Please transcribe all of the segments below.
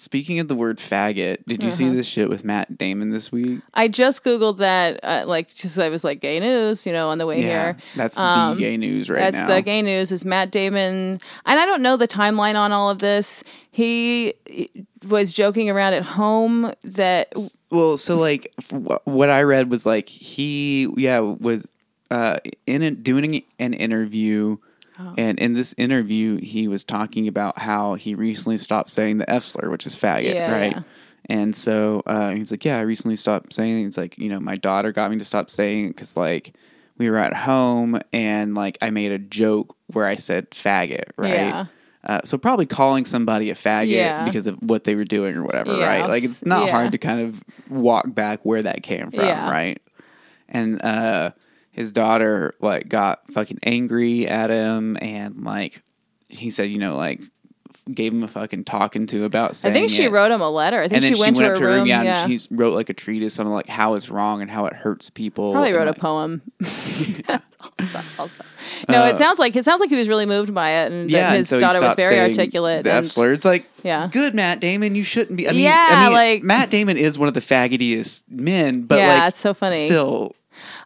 Speaking of the word faggot, did you see Uh-huh. this shit with Matt Damon this week? I just googled that, uh, like, just I was like gay news, you know, on the way here. that's the Um, gay news right That's now. the gay news. Is Matt Damon, and I don't know the timeline on all of this. He was joking around at home that Well, so like what I read was like he yeah was uh in a, doing an interview Oh. and in this interview he was talking about how he recently stopped saying the F slur which is faggot, Yeah, right? yeah. And so uh, he's like, yeah, I recently stopped saying. it. It's like you know, my daughter got me to stop saying it because like we were at home and like I made a joke where I said faggot, right? Yeah. Uh, so probably calling somebody a faggot Yeah. because of what they were doing or whatever, Yeah, right? Like it's not yeah. hard to kind of walk back where that came from, right? And uh, his daughter like got fucking angry at him and like he said, you know, like gave him a fucking talking to about I think she it. wrote him a letter. I think and then she went went to up her to her room. yeah, yeah, and she wrote like a treatise on like how it's wrong and how it hurts people. probably wrote a poem. I'll stop. I'll stop. No, it sounds like it sounds like he was really moved by it, and Uh, Yeah, that and his so daughter was very articulate. The F and- slur. It's like, Yeah. good, Matt Damon. You shouldn't be. I mean, Yeah, I mean, like- Matt Damon is one of the faggotiest men, but Yeah, like, it's so funny. Still,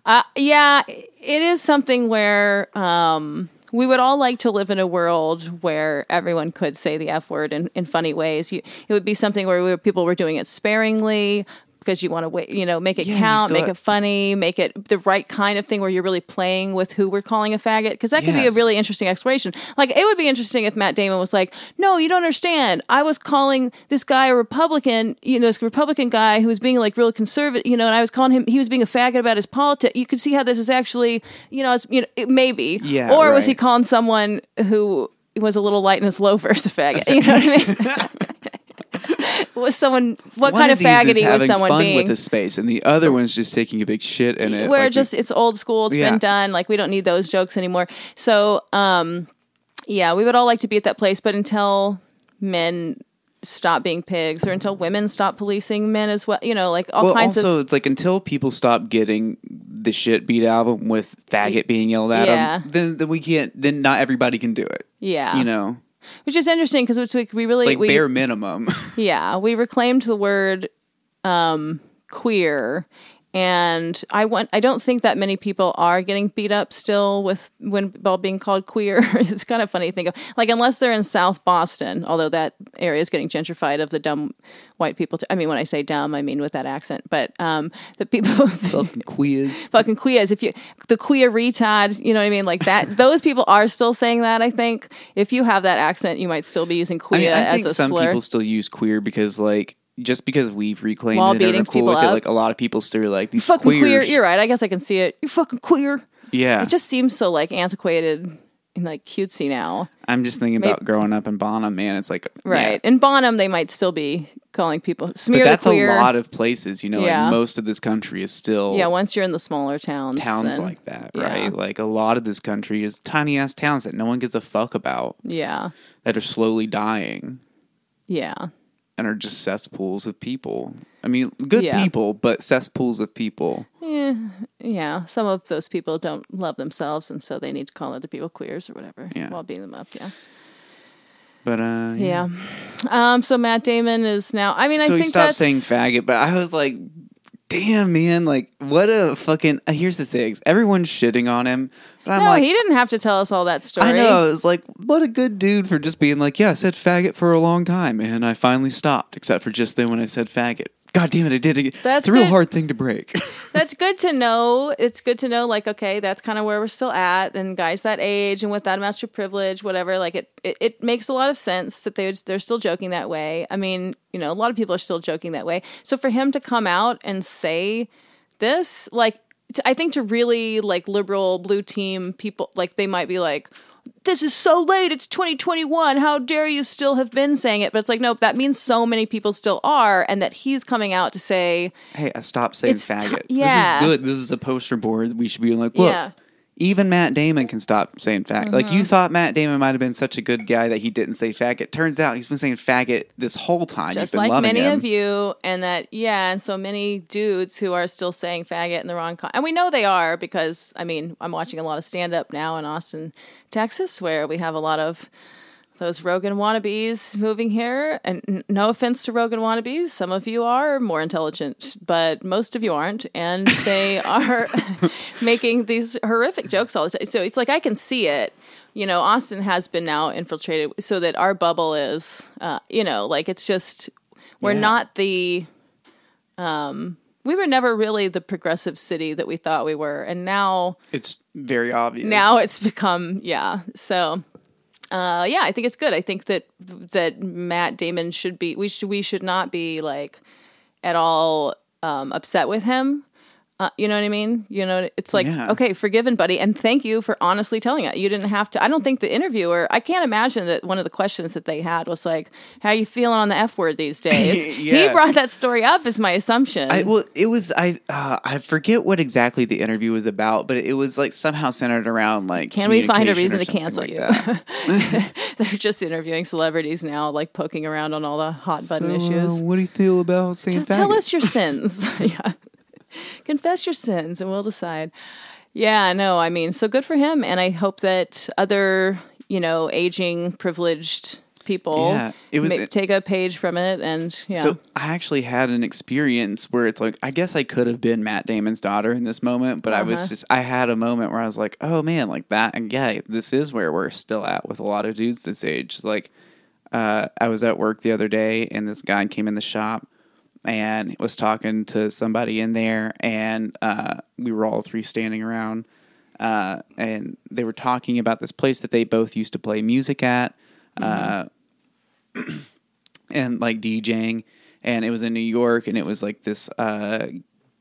Uh, yeah, it is something where um, we would all like to live in a world where everyone could say the F word in, in funny ways. You, it would be something where we, people were doing it sparingly because you want to, wait, you know, make it Yeah, count, make it funny, make it the right kind of thing where you're really playing with who we're calling a faggot. Because that could be a really interesting exploration. Like, it would be interesting if Matt Damon was like, no, you don't understand. I was calling this guy a Republican, you know, this Republican guy who was being like real conservative, you know, and I was calling him, he was being a faggot about his politics. You could see how this is actually, you know, it's, you know it, maybe. Yeah, Or was he calling someone who was a little light in his loafers a faggot? You know what I mean? was someone, what one kind of is faggoty was someone fun being? with the space, and the other one's just taking a big shit in it. where like, just it's old school it's Yeah. been done like we don't need those jokes anymore so um yeah we would all like to be at that place but until men stop being pigs or until women stop policing men as well you know like all well, kinds also of it's like until people stop getting the shit beat out of them with faggot being yelled at Yeah. them, then, then we can't. Then not everybody can do it. yeah You know, which is interesting because we, we really like we bare minimum. yeah we reclaimed the word um queer and I want I don't think that many people are getting beat up still with when while being called queer. it's kind of funny to think of. Like unless they're in South Boston, although that area is getting gentrified of the dumb white people. I mean when I say dumb, I mean with that accent. But um the people Fucking queers, fucking queers. If you the queer retard, you know what I mean, like that. those people are still saying that. I think if you have that accent, you might still be using I queer mean, I as think a some slur. people still use queer because like just because we've reclaimed While it and beating are cool people with it, up. like a lot of people still are like these fucking queers. queer. You're right. I guess I can see it. You fucking queer. Yeah, It just seems so like antiquated and like cutesy now. I'm just thinking about growing up in Bonham, man. It's like Right. yeah. In Bonham, they might still be calling people But smear that's the queer. a lot of places, you know. Yeah. Like most of this country is still yeah, once you're in the smaller towns. towns then- like that, yeah. right? Like a lot of this country is tiny ass towns that no one gives a fuck about Yeah. that are slowly dying Yeah. And are just cesspools of people. I mean, good Yeah. people, but cesspools of people. Yeah. yeah. Some of those people don't love themselves and so they need to call other people queers or whatever Yeah. while beating them up. Yeah. But uh, Yeah. Um, so Matt Damon is now I mean I so he stopped that's saying faggot, but I was like, damn, man, like what a fucking. Uh, here's the things, everyone's shitting on him, but I'm No, like, he didn't have to tell us all that story. I know. It's like, what a good dude for just being like, yeah, I said faggot for a long time, and I finally stopped, except for just then when I said faggot. God damn it, I did it. That's it's a real good. hard thing to break. That's good to know. It's good to know, like, okay, that's kind of where we're still at. And guys that age and with that amount of privilege, whatever, like, it, it, it makes a lot of sense that they, they're still joking that way. I mean, you know, a lot of people are still joking that way. So for him to come out and say this, like, to, I think to really, like, liberal blue team people, like, they might be like, this is so late. It's 2021. How dare you still have been saying it? But it's like, nope, that means so many people still are. And that he's coming out to say, hey, uh, I stopped saying It's ti- faggot. yeah. This is good. This is a poster board. We should be like, look, Yeah. Even Matt Damon can stop saying faggot. Like Mm-hmm. you thought Matt Damon might have been such a good guy that he didn't say faggot. Turns out he's been saying faggot this whole time. just like many him. of you and that yeah and so many dudes who are still saying faggot in the wrong con- and we know they are because i mean i'm watching a lot of stand up now in austin texas where we have a lot of those Rogan wannabes moving here. And n- no offense to Rogan wannabes, some of you are more intelligent, but most of you aren't. And they are making these horrific jokes all the time. So it's like I can see it. You know, Austin has been now infiltrated so that our bubble is, uh, you know, like it's just, we're Yeah. not the, um, we were never really the progressive city that we thought we were. And now, It's very obvious. now it's become yeah so uh yeah i think it's good. I think that that matt damon should be we should we should not be like at all um upset with him uh, you know what I mean? You know, it's like, Yeah. okay, forgiven, buddy. And thank you for honestly telling it. You didn't have to. I don't think the interviewer, I can't imagine that one of the questions that they had was like, how you feeling on the F word these days? He brought that story up, is my assumption. I, well, it was I. Uh, I forget what exactly the interview was about, but it was like somehow centered around like. Can we find a reason to cancel like you? They're just interviewing celebrities now, like poking around on all the hot button So, issues. uh, what do you feel about saying Tell- Tell us your sins. yeah. Confess your sins and we'll decide. Yeah, no, I mean, so good for him. And I hope that other, you know, aging, privileged people Yeah, it was- ma- take a page from it. And yeah. So I actually had an experience where it's like I guess I could have been Matt Damon's daughter in this moment, but I Uh-huh. was just I had a moment where I was like, oh man, like that, and yeah, this is where we're still at with a lot of dudes this age. Like, uh, I was at work the other day, and this guy came in the shop and was talking to somebody in there, and uh, we were all three standing around, uh, and they were talking about this place that they both used to play music at. Uh, and like DJing, and it was in New York, and it was like this uh,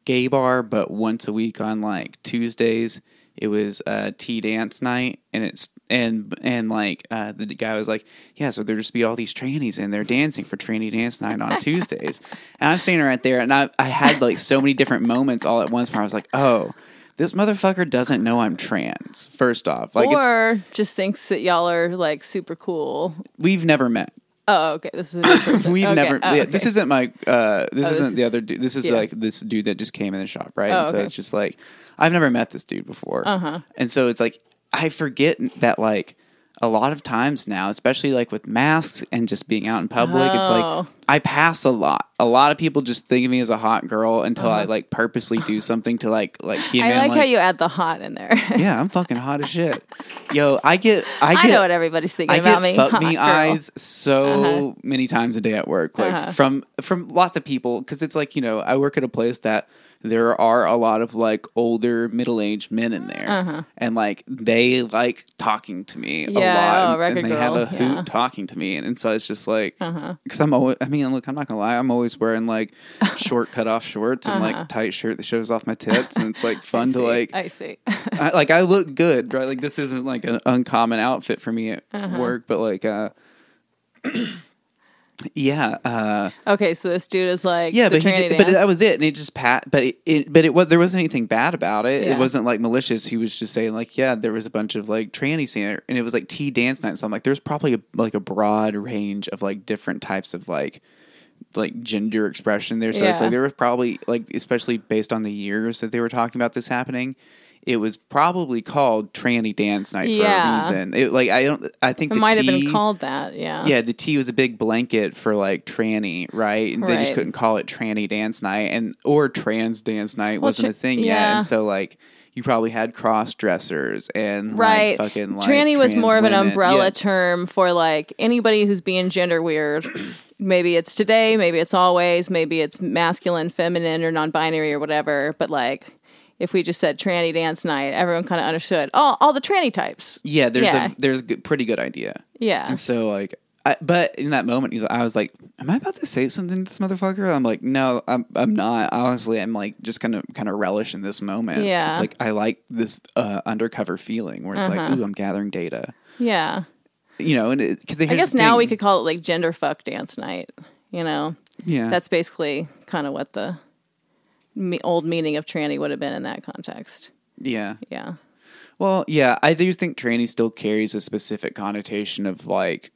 gay bar, but once a week on like Tuesdays, it was uh, tea dance night, and it's and and like uh, the guy was like, yeah, so there just be all these trannies and they're dancing for tranny dance night on Tuesdays, and I'm standing right there, and I I had like so many different moments all at once where I was like, oh. This motherfucker doesn't know I'm trans. First off, like it's, or just thinks that y'all are like super cool. we've never met. Oh, okay. This is a. We've Okay. never. Oh, yeah, okay. This isn't my. Uh, this Oh, this isn't the is- other dude. This is yeah. like this dude that just came in the shop, right? Oh, so okay. it's just like I've never met this dude before, Uh-huh. and so it's like I forget that like a lot of times now, especially like with masks and just being out in public, it's like Oh. I pass a lot. A lot of people just think of me as a hot girl until I like purposely do something to like like keep Uh-huh. I in, like, how you add the hot in there. yeah, I'm fucking hot as shit. Yo, I get I I get know what everybody's thinking I about me. fuck me girl. eyes so Uh-huh. many times a day at work, like Uh-huh. from from lots of people, because it's like you know I work at a place that there are a lot of like older middle aged men in there, and like they like talking to me a Uh-huh. Lot, oh, and- and they have a hoot yeah. Uh-huh. talking to me, and, and so it's just like because I'm always I mean look I'm not gonna lie I'm always wearing like short cut off shorts and like tight shirt that shows off my tits, and it's like Uh-huh. Fun to like I see. I, like I look good, right? Like this isn't like an uncommon outfit for me at Uh-huh. work, but like uh yeah, uh okay, so this dude is like yeah, the but he tranny ju- but that was it, and it just pat. But it, it but it was there wasn't anything bad about it. Yeah. It wasn't like malicious. He was just saying like, yeah, there was a bunch of like trannies in there, and it was like tea dance night. So I'm like, there's probably a, like a broad range of like different types of like like gender expression there. So it's like there was probably like especially based on the years that they were talking about this happening. It was probably called tranny dance night Yeah. for a reason. It like I don't I think it might have been called that. Yeah. yeah, the T was a big blanket for like tranny, right? And They just couldn't call it tranny dance night, and or trans dance night Well, wasn't tra- a thing yet. And so like you probably had cross dressers and Right. like, fucking like, Tranny was more of an umbrella Yeah. term for like anybody who's being gender weird. maybe it's today, maybe it's always, maybe it's masculine, feminine, or non binary or whatever. But like if we just said tranny dance night, everyone kind of understood. Oh, all the tranny types. Yeah, there's Yeah. a there's a good, pretty good idea. Yeah. And so like, I, but in that moment, I was like, "Am I about to say something to this motherfucker?" I'm like, "No, I'm I'm not." Honestly, I'm like just kind of kind of relish in this moment. Yeah. it's like I like this uh, undercover feeling where it's like, Uh-huh. "Ooh, I'm gathering data." yeah. You know, and because I guess now we could call it like gender fuck dance night. You know, yeah, that's basically kind of what the me- old meaning of tranny would have been in that context. yeah. Yeah. Well, yeah, I do think tranny still carries a specific connotation of like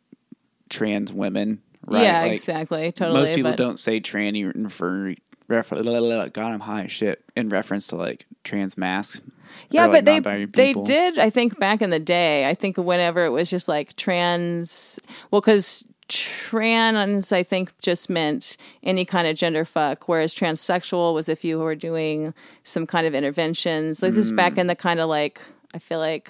trans women, right? Yeah, Like, exactly. Totally. Most people but- don't say tranny in for refer. God, I'm high shit in reference to like trans masks. Yeah, Or, like, but they they did. I think back in the day, I think whenever it was just like trans, well, because trans, I think just meant any kind of gender fuck, whereas transsexual was if you were doing some kind of interventions. This is Mm. back in the kind of like I feel like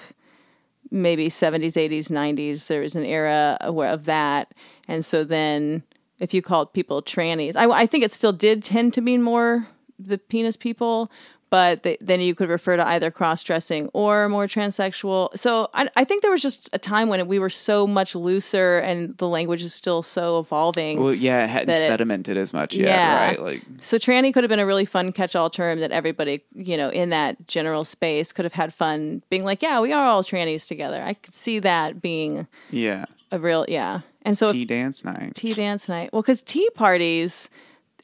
maybe 70s, 80s, 90s. There was an era where, of that, and so then if you called people trannies, I, I think it still did tend to mean more the penis people, but they, then you could refer to either cross dressing or more transsexual. So I, I think there was just a time when we were so much looser and the language is still so evolving. Well, yeah, it hadn't That it- sedimented as much yet, Yeah. right? Like, so tranny could have been a really fun catch-all term that everybody, you know, in that general space could have had fun being like, yeah, we are all trannies together. I could see that being yeah, a real, yeah. And so tea dance night. tea dance night. Well, because tea parties,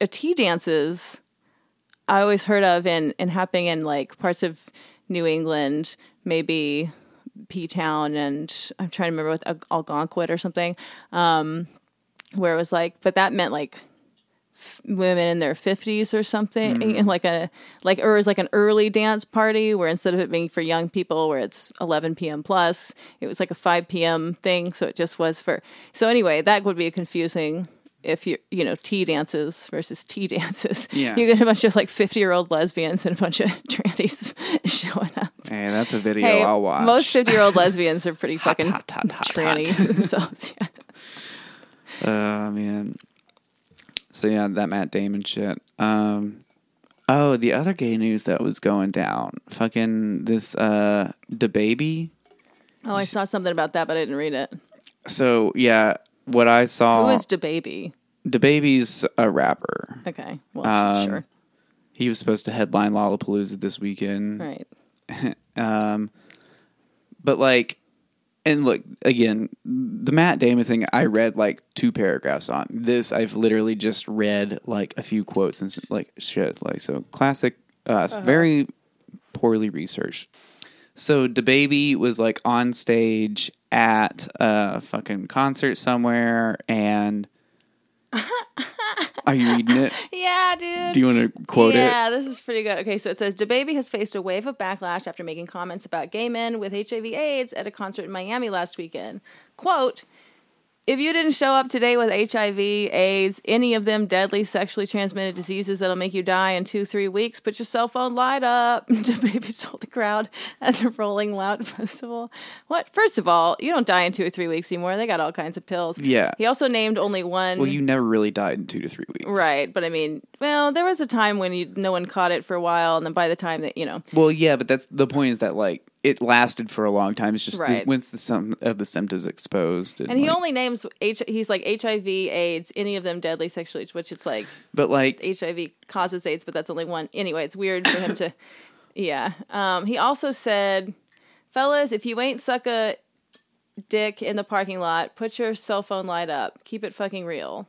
uh, tea dances, I always heard of in and happening in like parts of New England, maybe P Town, and I'm trying to remember with Al- Algonquin or something, um, where it was like, but that meant like f- women in their 50s or something and like a like or it was like an early dance party where instead of it being for young people where it's 11 p.m plus it was like a 5 p.m thing so it just was for so anyway that would be a confusing if you you know tea dances versus tea dances Yeah. you get a bunch of like 50 year old lesbians and a bunch of trannies showing up Hey, that's a video hey I'll watch. most 50 year old lesbians are pretty fucking hot, hot, hot, tranny hot. themselves yeah. Oh man. So yeah, that Matt Damon shit. Um oh, the other gay news that was going down. Fucking this uh DaBaby. oh i saw something about that but i didn't read it So yeah, what I saw who is DaBaby the baby's a rapper. okay well Um, sure He was supposed to headline Lollapalooza this weekend. right Um, but like, and look again, the Matt Damon thing. I read like two paragraphs on this. I've literally just read like a few quotes and like shit. Like so, classic us. Very poorly researched. So DaBaby was like on stage at a fucking concert somewhere, and are you reading it? Yeah, dude. Do you want to quote it? yeah, this is pretty good. Okay, so it says DaBaby has faced a wave of backlash after making comments about gay men with HIV/AIDS at a concert in Miami last weekend. Quote. If you didn't show up today with HIV, AIDS, any of them deadly sexually transmitted diseases that'll make you die in two, three weeks, put your cell phone light up. DaBaby told the crowd at the Rolling Loud Festival. What? First of all, you don't die in two or three weeks anymore. They got all kinds of pills. Yeah. He also named only one. Well, you never really died in two to three weeks, Right, but I mean, well, there was a time when you, no one caught it for a while, and then by the time that you know, Well, yeah, but that's the point is that like it lasted for a long time. It's just the- once the some of the symptoms exposed, and he like- only names H. He's like HIV, AIDS, any of them deadly sexually, which it's like But like, HIV causes AIDS, but that's only one. Anyway, it's weird for him to, yeah. Um, he also said, "Fellas, if you ain't suck a dick in the parking lot, put your cell phone light up. Keep it fucking real."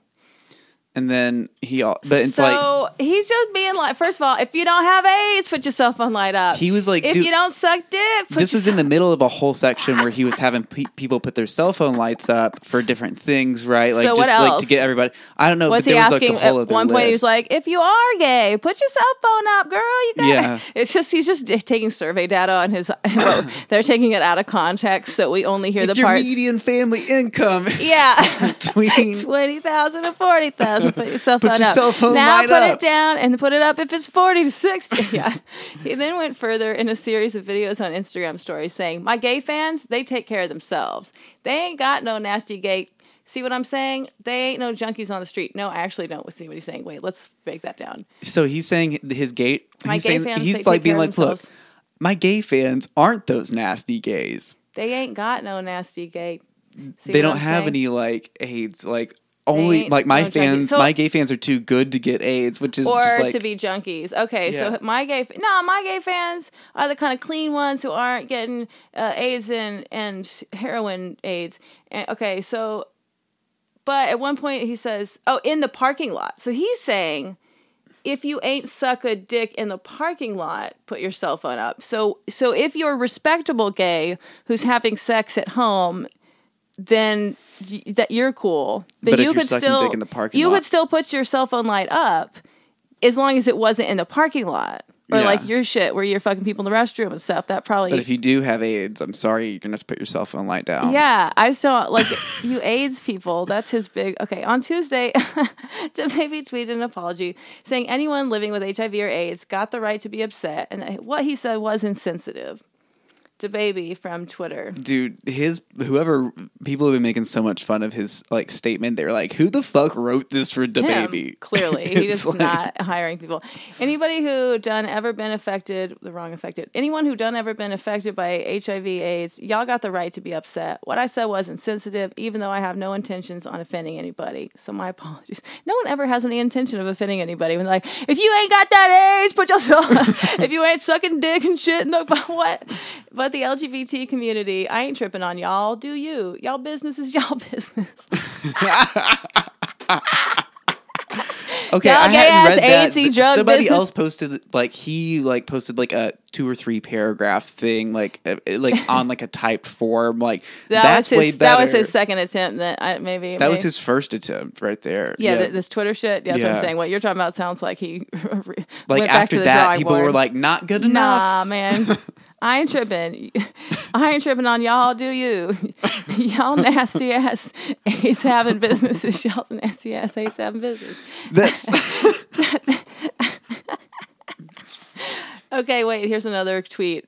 And then he, but it's so like he's just being like. First of all, if you don't have AIDS, put yourself on light up. he was like, if you don't suck dick, put this was in the middle of a whole section where he was having pe- people put their cell phone lights up for different things, right? Like So just what like to get everybody. I don't know. Was but he there was asking like whole at one point? He was like, "If you are gay, put your cell phone up, girl. You got Yeah. It's just he's just taking survey data on his. they're taking it out of context, so we only hear the part. your parts. median family income yeah. between 20,000 and 40,000 put your cell phone put your up. Cell phone now put up. it down and put it up if it's 40 to 60. yeah. He then went further in a series of videos on Instagram stories saying, My gay fans, they take care of themselves. They ain't got no nasty gay See what I'm saying? They ain't no junkies on the street. No, I actually don't see what he's saying. Wait, let's break that down. So he's saying his gate. My he's gay saying, fans. He's like being like, themselves. look, my gay fans aren't those nasty gays. They ain't got no nasty gay. See they don't I'm have saying? any like AIDS. Like only like my no fans, So- my gay fans are too good to get AIDS, which is or just like to be junkies. Okay, Yeah. so my gay no, my gay fans are the kind of clean ones who aren't getting uh, AIDS and and heroin AIDS. And, okay, so but at one point he says, "Oh, in the parking lot." So he's saying if you ain't suck a dick in the parking lot, put your cell phone up. So so if you're respectable gay who's having sex at home, then y- that you're cool. Then But you could still dick in the parking you lot- would still put your cell phone light up as long as it wasn't in the parking lot. or Yeah. like your shit where you're fucking people in the restroom and stuff. That probably But if you do have AIDS, I'm sorry, you're gonna have to put your cell phone light down. Yeah, I just don't like you AIDS people. That's his big. Okay, on Tuesday, to maybe tweeted an apology saying anyone living with HIV or AIDS got the right to be upset, and what he said was insensitive. DaBaby from Twitter. Dude, his whoever people have been making so much fun of his like statement. They're like, "Who the fuck wrote this for DaBaby?" Clearly, he just like- not hiring people. Anybody who done ever been affected, the wrong affected. Anyone who done ever been affected by HIV/AIDS, y'all got the right to be upset. What I said was insensitive, even though I have no intentions on offending anybody. So my apologies. No one ever has any intention of offending anybody. When like, if you ain't got that AIDS, put yourself. if you ain't sucking dick and shit, no, but what? But the LGBT community, I ain't tripping on y'all. Do you? Y'all business is y'all business. Okay, Y'all I gay hadn't read that. Drug Somebody business. else posted like he like posted like a two or three paragraph thing like uh, like on like a typed form like That that's was way his. better. That was his second attempt. That I, maybe That was his first attempt right there. Yeah, th- this Twitter shit. Yeah, that's what I'm saying. What you're talking about sounds like he like after that, people board. were like, "Not good enough. "Nah, enough." man, I ain't tripping. I ain't tripping on y'all. Do you? y'all nasty ass AIDS having businesses. Y'all nasty ass AIDS having business. That's Okay, wait. Here's another tweet.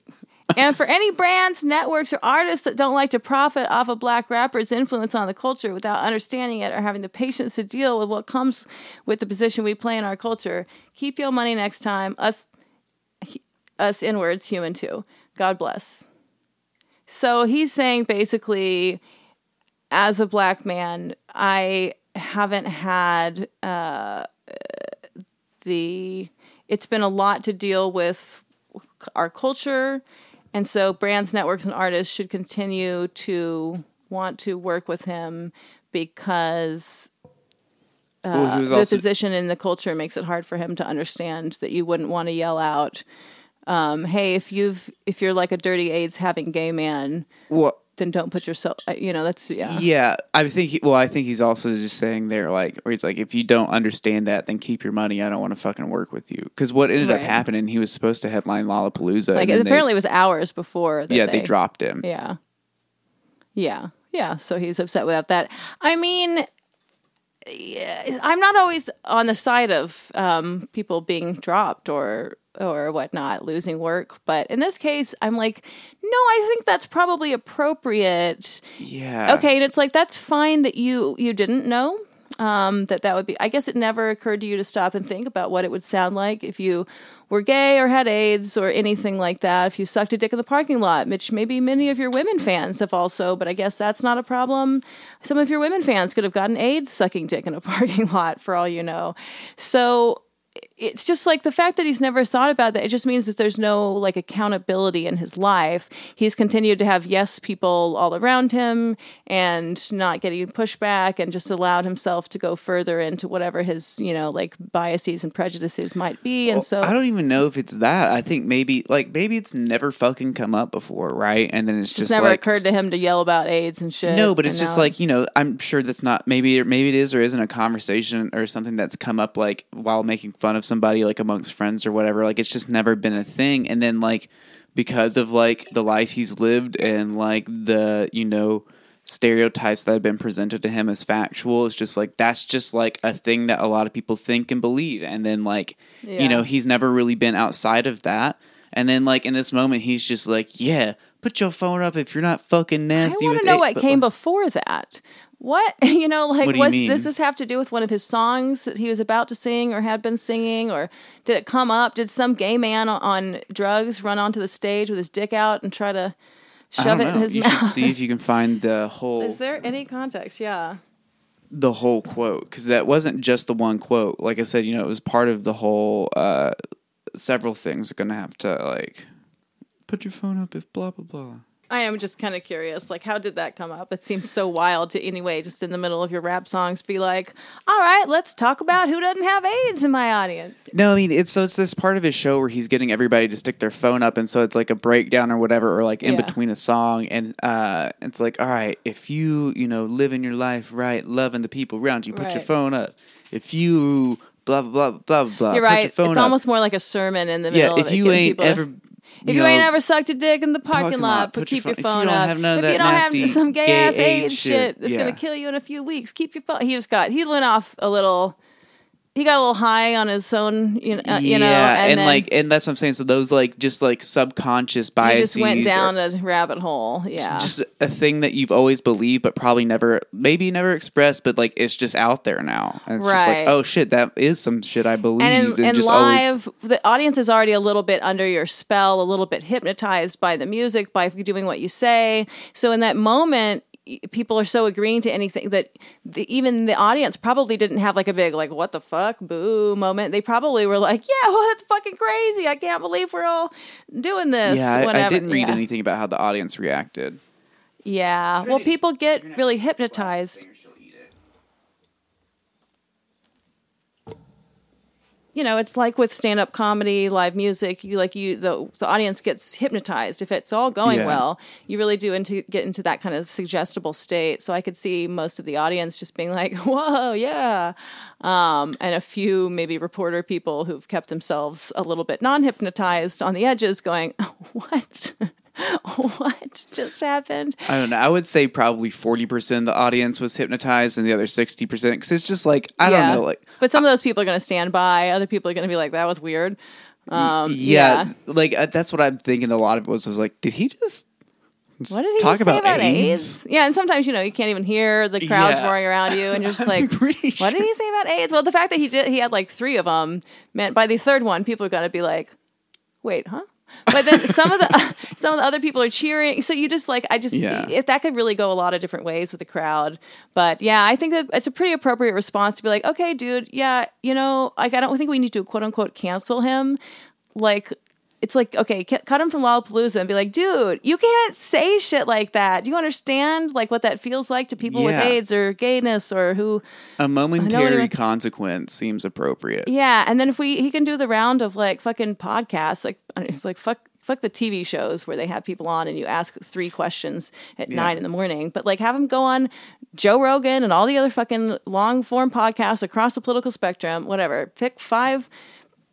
And for any brands, networks, or artists that don't like to profit off a black rapper's influence on the culture without understanding it or having the patience to deal with what comes with the position we play in our culture, keep your money next time. Us, us inwards, human too. God bless. So he's saying basically, as a black man, I haven't had uh, the. It's been a lot to deal with our culture, and so brands, networks, and artists should continue to want to work with him because well, the also position in the culture makes it hard for him to understand that you wouldn't want to yell out, um, "Hey, if you've if you're like a dirty AIDS having gay man, well, then don't put yourself." uh, You know, that's yeah. yeah. I think. He, well, I think he's also just saying there, like, where he's like, if you don't understand that, then keep your money. I don't want to fucking work with you. Because what ended up happening, he was supposed to headline Lollapalooza. Like they- apparently, it was hours before. That yeah, they, they dropped him. Yeah, yeah, yeah. So he's upset without that. I mean. yeah, I'm not always on the side of um, people being dropped or or whatnot, losing work. But in this case, I'm like, no, I think that's probably appropriate. Yeah. Okay, and it's like that's fine that you you didn't know um, that that would be. I guess it never occurred to you to stop and think about what it would sound like if you were gay or had AIDS or anything like that. If you sucked a dick in the parking lot, which maybe many of your women fans have also, but I guess that's not a problem. Some of your women fans could have gotten AIDS sucking dick in a parking lot, for all you know. So it's just like the fact that he's never thought about that. It just means that there's no like accountability in his life. He's continued to have yes people all around him and not getting pushback and just allowed himself to go further into whatever his, you know, like biases and prejudices might be. And so I don't even know if it's that. I think maybe like maybe it's never fucking come up before, right? And then it's it's just, never like, occurred to him to yell about AIDS and shit. No, but it's just now- like you know. I'm sure that's not maybe maybe it is or isn't a conversation or something that's come up like while making fun of somebody like amongst friends or whatever. Like it's just never been a thing. And then like because of like the life he's lived and like the you know stereotypes that have been presented to him as factual, it's just like that's just like a thing that a lot of people think and believe. And then like Yeah. you know he's never really been outside of that. And then like in this moment he's just like yeah. Put your phone up if you're not fucking nasty. I want to know it." what came like- before that. What you know, like you was mean? does this have to do with one of his songs that he was about to sing or had been singing, or did it come up? Did some gay man on, on drugs run onto the stage with his dick out and try to shove it in his you mouth? should see if you can find the whole Is there any context? Yeah. the whole quote because that wasn't just the one quote. Like I said, you know, it was part of the whole. Uh, several things are gonna have to like put your phone up if blah blah blah. I am just kind of curious, like, how did that come up? It seems so wild to anyway, just in the middle of your rap songs, be like, "All right, let's talk about who doesn't have AIDS in my audience." No, I mean it's so it's this part of his show where he's getting everybody to stick their phone up, and so it's like a breakdown or whatever, or like in Yeah. between a song, and uh, it's like, all right, if you you know living your life right, loving the people around you, put your phone up. If you blah blah blah blah blah. You're right. It's up. almost more like a sermon in the middle. yeah. of If you ain't people ever, If you know, ain't ever sucked a dick in the parking, parking lot, lot, but put your keep your phone- if you don't up. have if you don't have some gay, gay ass age age shit, shit that's yeah. gonna kill you in a few weeks, keep your phone. He just got he went off a little. He got a little high on his own, you know, uh, you know, yeah, and, and, then like, and that's what I'm saying. So those like just like subconscious biases, just went down a rabbit hole. Yeah, just a thing that you've always believed, but probably never, maybe never expressed, but like it's just out there now. And it's just Right. like, oh shit, that is some shit I believe, and in, in just always. live, the audience is already a little bit under your spell, a little bit hypnotized by the music, by doing what you say. So in that moment, people are so agreeing to anything that the, even the audience probably didn't have like a big like what the fuck boo moment. They probably were like, yeah, well, that's fucking crazy. I can't believe we're all doing this. Yeah, I, I didn't read Yeah. anything about how the audience reacted. Yeah, well, people get really hypnotized. You know, it's like with stand up comedy, live music, you like you the the audience gets hypnotized. If it's all going Yeah. well, you really do into get into that kind of suggestible state. So I could see most of the audience just being like, "Whoa, yeah," um, and a few maybe reporter people who've kept themselves a little bit non hypnotized on the edges, going, "What? what just happened?" I don't know. I would say probably forty percent of the audience was hypnotized, and the other sixty percent because it's just like I Yeah. don't know, like but some of those people are going to stand by. Other people are going to be like, "That was weird." Um, yeah, yeah. like uh, that's what I'm thinking. A lot of it was, was like, did he just What did he talk say about about AIDS? AIDS? Yeah, and sometimes you know you can't even hear the crowds Yeah. roaring around you, and you're just like, "What did he say about AIDS?" Well, the fact that he did, he had like three of them meant by the third one, people are gonna be like, "Wait, huh?" But then some of the some of the other people are cheering. So you just like I just Yeah. if that could really go a lot of different ways with the crowd. But yeah, I think that it's a pretty appropriate response to be like, "Okay, dude, yeah, you know, like I don't think we need to quote unquote cancel him." Like it's like okay, cut him from Lollapalooza and be like, dude, you can't say shit like that. Do you understand like what that feels like to people with AIDS or gayness or who? a momentary consequence seems appropriate. Yeah, and then if we he can do the round of like fucking podcasts, like it's like fuck. Fuck the TV shows where they have people on and you ask three questions at nine in the morning. But like have them go on Joe Rogan and all the other fucking long form podcasts across the political spectrum, whatever. Pick five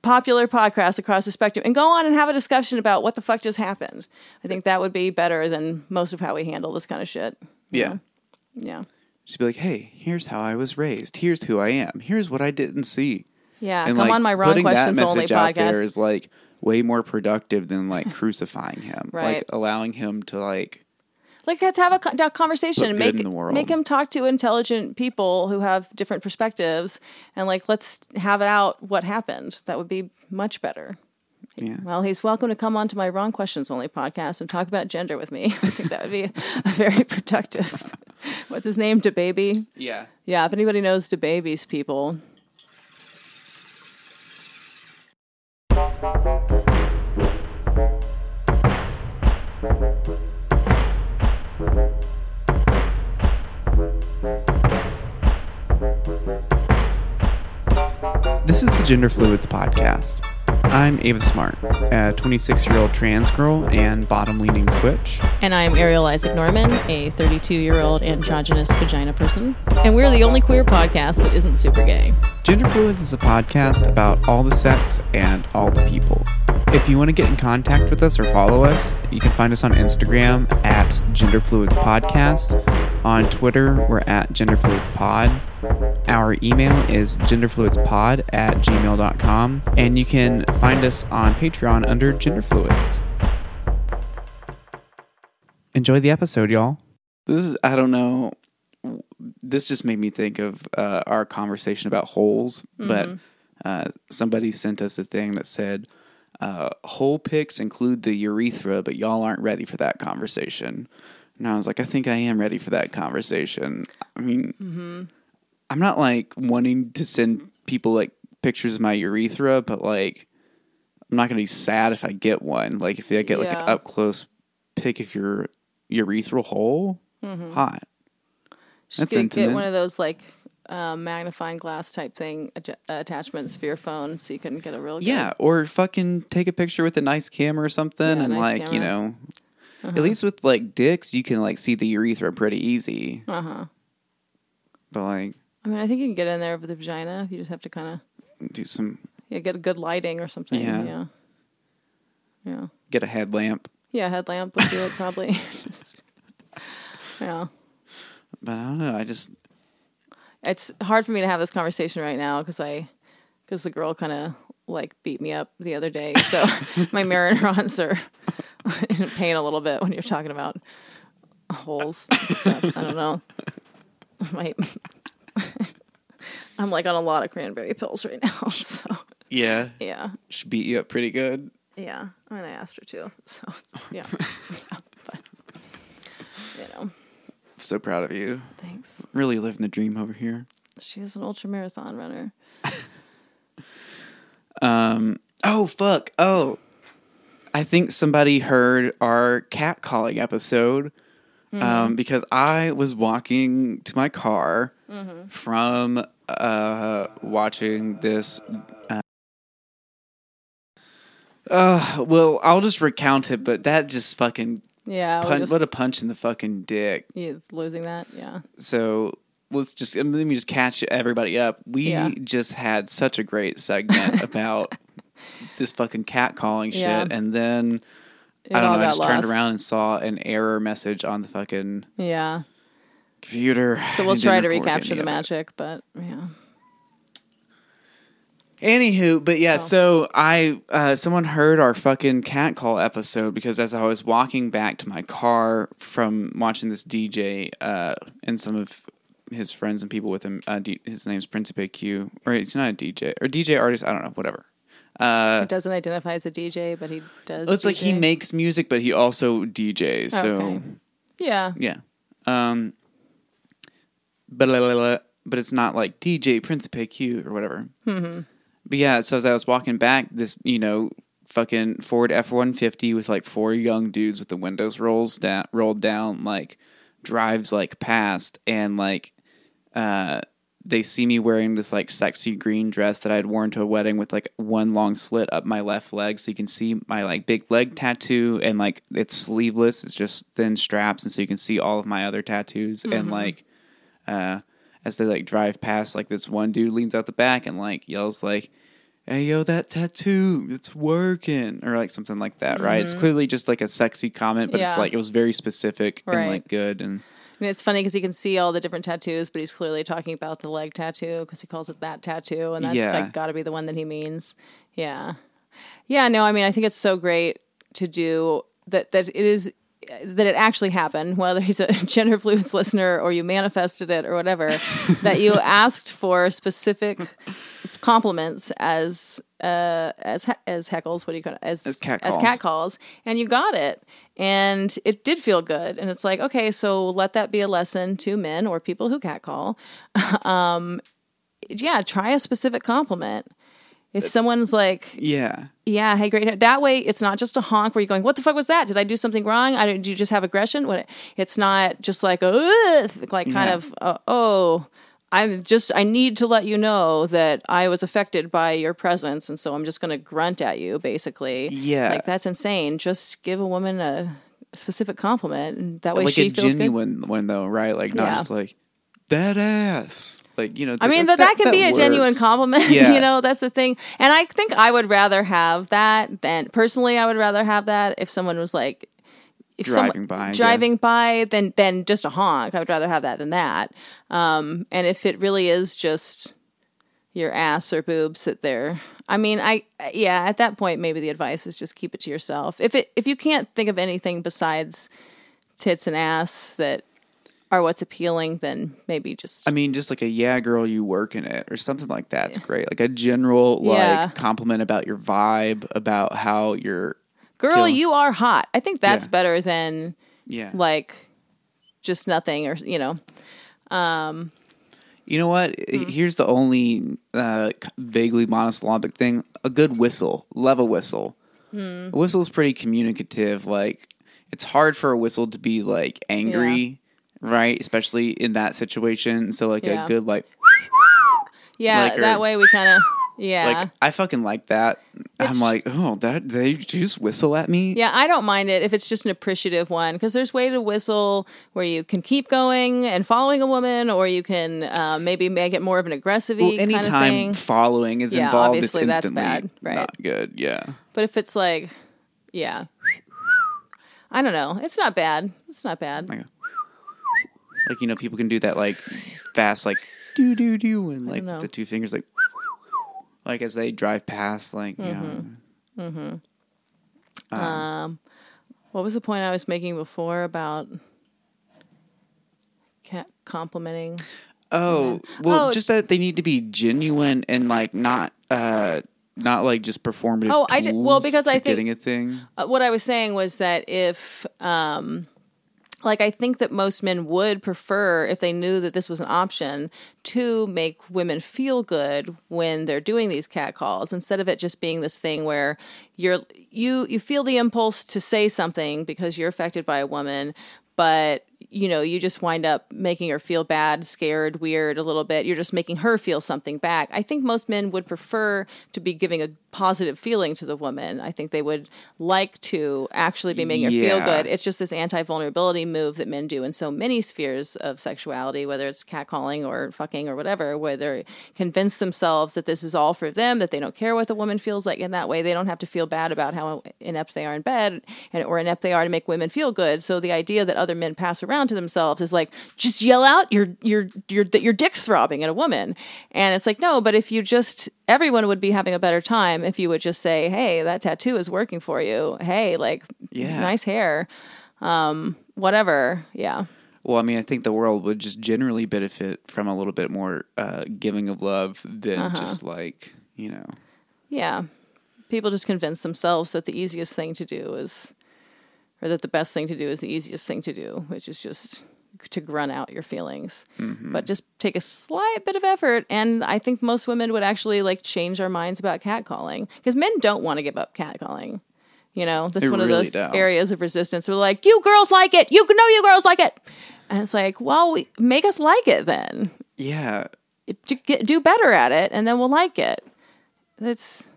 popular podcasts across the spectrum and go on and have a discussion about what the fuck just happened. I think that would be better than most of how we handle this kind of shit. Yeah. Yeah. Just be like, hey, here's how I was raised. Here's who I am. Here's what I didn't see. Yeah. And Come like, on my wrong questions that only out there podcast. is like way more productive than like crucifying him. Right. Like allowing him to like Like let's have a co- conversation. Look Make good in the world. make him talk to intelligent people who have different perspectives, and like let's have it out what happened. That would be much better. yeah. Well, he's welcome to come on to my Wrong Questions Only podcast and talk about gender with me. I think that would be a very productive. What's his name? DaBaby. Yeah. Yeah, if anybody knows DaBaby's people. This is the Gender Fluids Podcast. I'm Ava Smart, a 26 year old trans girl and bottom leaning switch. And I'm Ariel Isaac Norman, a 32 year old androgynous vagina person. And we're the only queer podcast that isn't super gay. Gender Fluids is a podcast about all the sex and all the people. If you want to get in contact with us or follow us, you can find us on Instagram at Gender Fluids Podcast. On Twitter, we're at Gender Fluids Pod. Our email is genderfluidspod at gmail.com. And you can find us on Patreon under Gender Fluids. Enjoy the episode, y'all. This is, I don't know. This just made me think of uh, our conversation about holes, but uh, somebody sent us a thing that said, uh, hole pics include the urethra, but y'all aren't ready for that conversation. And I was like, I think I am ready for that conversation. I mean, I'm not like wanting to send people like pictures of my urethra, but like, I'm not going to be sad if I get one. Like, if I get like an Yeah. up close pic of your urethral hole, hot. That's get, get one of those like um, magnifying glass type thing adj- attachments for your phone so you can get a real good- Yeah, or fucking take a picture with a nice camera or something, Yeah, and nice like you camera. know, at least with like dicks, you can like see the urethra pretty easy. Uh-huh. But like, I mean, I think you can get in there with the vagina. You just have to kind of do some Yeah, get a good lighting or something. Yeah. Yeah. Yeah. get a headlamp. Yeah, headlamp would do it probably. Just- yeah. But I don't know. I just It's hard for me to have this conversation right now because I, because the girl kind of like beat me up the other day. So my mirror neurons are in pain a little bit when you're talking about holes. stuff. I don't know. My, I'm like on a lot of cranberry pills right now. So yeah, yeah, she beat you up pretty good. yeah. I mean, I asked her to. So it's, yeah. yeah. But, you know, So proud of you. thanks. Really living the dream over here. She is an ultra marathon runner. Um. Oh fuck. Oh, I think somebody heard our cat calling episode. Um, because I was walking to my car from uh watching this. Uh, uh, well, I'll just recount it, but that just fucking Yeah. punch, just- what a punch in the fucking dick. He's losing that. Yeah. So let's just let me just catch everybody up. We Yeah. just had such a great segment about this fucking cat calling shit, Yeah. and then It I don't know. I just turned around and saw an error message on the fucking Yeah. Computer. So we'll try to recapture the it. magic, but yeah. Anywho, but yeah, Oh. so I uh, someone heard our fucking cat call episode because as I was walking back to my car from watching this DJ uh, and some of his friends and people with him, uh, D- his name's Principe Q, or he's not a DJ or DJ artist, I don't know, whatever. Uh, He doesn't identify as a DJ, but he does. it's like he makes music, but he also DJs. So Okay. Yeah. yeah, um, but but it's not like DJ Principe Q or whatever. Mm-hmm. But yeah, so as I was walking back, this you know fucking Ford F one fifty with like four young dudes with the windows rolls down rolled down like drives like past and like uh they see me wearing this like sexy green dress that I'd worn to a wedding with like one long slit up my left leg so you can see my like big leg tattoo and like it's sleeveless it's just thin straps and so you can see all of my other tattoos and like uh as they like drive past like this one dude leans out the back and like yells like hey yo that tattoo it's working or like something like that right it's clearly just like a sexy comment but it's Mm-hmm. Like it was very specific and like good and And it's funny because you can see all the different tattoos, but he's clearly talking about the leg tattoo because he calls it that tattoo, and that's Yeah. like got to be the one that he means. Yeah, yeah. No, I mean, I think it's so great to do that. That it is that it actually happened, whether he's a gender fluids listener or you manifested it or whatever. that you asked for specific compliments as uh as as heckles what do you call it as As cat as calls. cat calls and you got it and it did feel good and it's like okay so let that be a lesson to men or people who catcall um yeah try a specific compliment if someone's like yeah. Yeah hey great that way it's not just a honk where you're going what the fuck was that? Did i do something wrong? I did you just have aggression? What it's not just like "Ugh," like kind Yeah. of uh, oh i'm just i need to let you know that i was affected by your presence and so i'm just going to grunt at you basically. Yeah. like that's insane. Just give a woman a specific compliment and that way like she a feels good. genuine one though right? Like not Yeah. just like that ass like you know I like, mean, oh, that, that can be a genuine compliment. Yeah. you know, that's the thing. And I think I would rather have that than personally, I would rather have that if someone was like, if Driving someone, by, driving by, than than just a honk. I would rather have that than that. Um, and if it really is just your ass or boobs that they're, I mean, I yeah, at that point, maybe the advice is just keep it to yourself. If it if you can't think of anything besides tits and ass that are what's appealing, then maybe just I mean, just like a yeah, girl, you work in it, or something like that's great. Like a general Yeah. like compliment about your vibe, about how you're girl kill- you are hot i think that's Yeah. better than yeah. like just nothing or you know You know what? Mm-hmm. Here's the only uh, vaguely monosyllabic thing: a good whistle, love a whistle. Hmm. A whistle is pretty communicative. Like it's hard for a whistle to be like angry, right? Especially in that situation. So like Yeah. a good like yeah Like, or- that way we kind of Yeah. Like I fucking like that. It's- I'm like, oh, that they just whistle at me. Yeah, I don't mind it if it's just an appreciative one because there's way to whistle where you can keep going and following a woman, or you can uh, maybe make it more of an aggressive Well, kind of thing. following is Yeah, involved, it's obviously that's bad, right. not good. Yeah. But if it's like, yeah, I don't know, it's not bad. It's not bad. Like, like you know, people can do that like fast, like do do do, and like know. the two fingers, like like as they drive past, like you Mm-hmm. know. Um, what was the point I was making before about complimenting? Oh well, Oh, just that they need to be genuine and like not uh not like just performative. Oh, I ju- well, because I think- getting a thing. Uh, what I was saying was that if, um, like, I think that most men would prefer if they knew that this was an option to make women feel good when they're doing these cat calls instead of it just being this thing where you're you you feel the impulse to say something because you're affected by a woman, but you know you just wind up making her feel bad, scared, weird a little bit. You're just making her feel something back. I think most men would prefer to be giving a positive feeling to the woman. I think they would like to actually be making her feel good. It's just this anti-vulnerability move that men do in so many spheres of sexuality, whether it's catcalling or fucking or whatever, where they convince themselves that this is all for them, that they don't care what the woman feels like in that way. They don't have to feel bad about how inept they are in bed and or inept they are to make women feel good. So the idea that other men pass around to themselves is like, just yell out your your your that your dick's throbbing at a woman. And it's like, no, but if you just everyone would be having a better time if you would just say, Hey, that tattoo is working for you. Hey, like Yeah. nice hair. Um, whatever. Yeah. Well, I mean, I think the world would just generally benefit from a little bit more uh, giving of love than Uh-huh. just like you know. Yeah. People just convince themselves that the easiest thing to do is, or that the best thing to do is the easiest thing to do, which is just to grunt out your feelings. Mm-hmm. But just take a slight bit of effort. And I think most women would actually like change our minds about catcalling because men don't want to give up catcalling. You know, that's They one of those don't. areas of resistance. We're like, you girls like it. You know, you girls like it. And it's like, well, we, make us like it then. Yeah, Do, get, do better at it, and then we'll like it. That's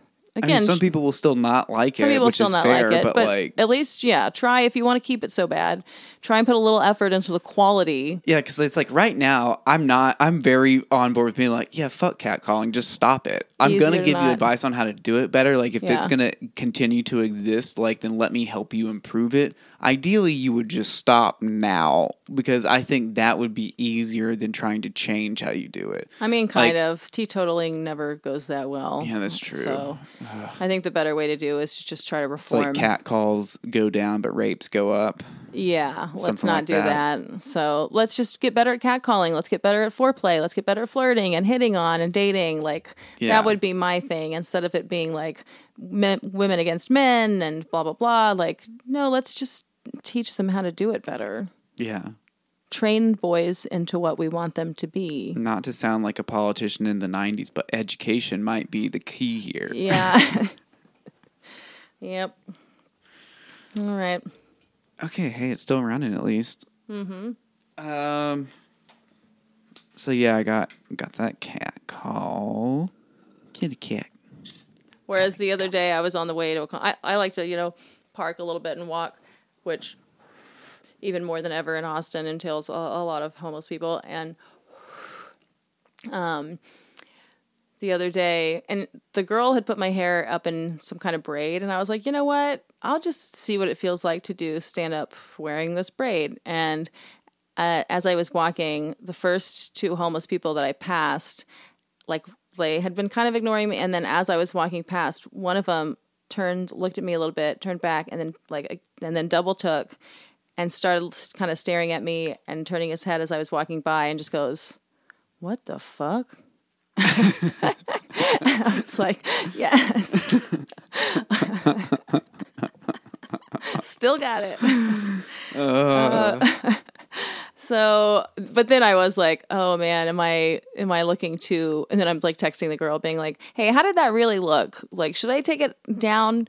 I mean, some people will still not like Some it, people which still is not fair, like it, but, but, like, at least, yeah, try if you want to keep it so bad. Try and put a little effort into the quality. yeah, because it's like right now, I'm not. I'm very on board with being like, yeah, fuck catcalling, just stop it. I'm Easier gonna to give you advice on how to do it better. Like, if it's gonna continue to exist, like, then let me help you improve it. Ideally, you would just stop now because I think that would be easier than trying to change how you do it. I mean, kind Like- of. Teetotaling never goes that well. Yeah, that's true. So I think the better way to do is to just try to It's like cat calls go down, but rapes go up. Yeah, let's Something not like do that. that. So let's just get better at catcalling. Let's get better at foreplay. Let's get better at flirting and hitting on and dating. Like Yeah. that would be my thing instead of it being like men, women against men and blah blah blah. Like no, let's just teach them how to do it better. Yeah. train boys into what we want them to be. Not to sound like a politician in the 90s, but education might be the key here. Yeah. yep. All right. Okay, hey, it's still running at least. Mm-hmm. Um. So yeah, I got got that cat call. Kitty cat. Whereas the other day I was on the way to a con- I, I like to, you know, park a little bit and walk, which even more than ever in Austin entails a, a lot of homeless people. And um, the other day, and the girl had put my hair up in some kind of braid, and I was like, you know what? I'll just see what it feels like to do stand up wearing this braid. And uh, as I was walking, the first two homeless people that I passed, like they had been kind of ignoring me, and then as I was walking past, one of them turned, looked at me a little bit, turned back, and then like, and then double took, and started kind of staring at me and turning his head as I was walking by, and just goes, "What the fuck." I was like, yes. Still got it. Uh, so, but then I was like, oh man, am I am I looking too? And then I'm like texting the girl, being like, hey, how did that really look? Like, should I take it down?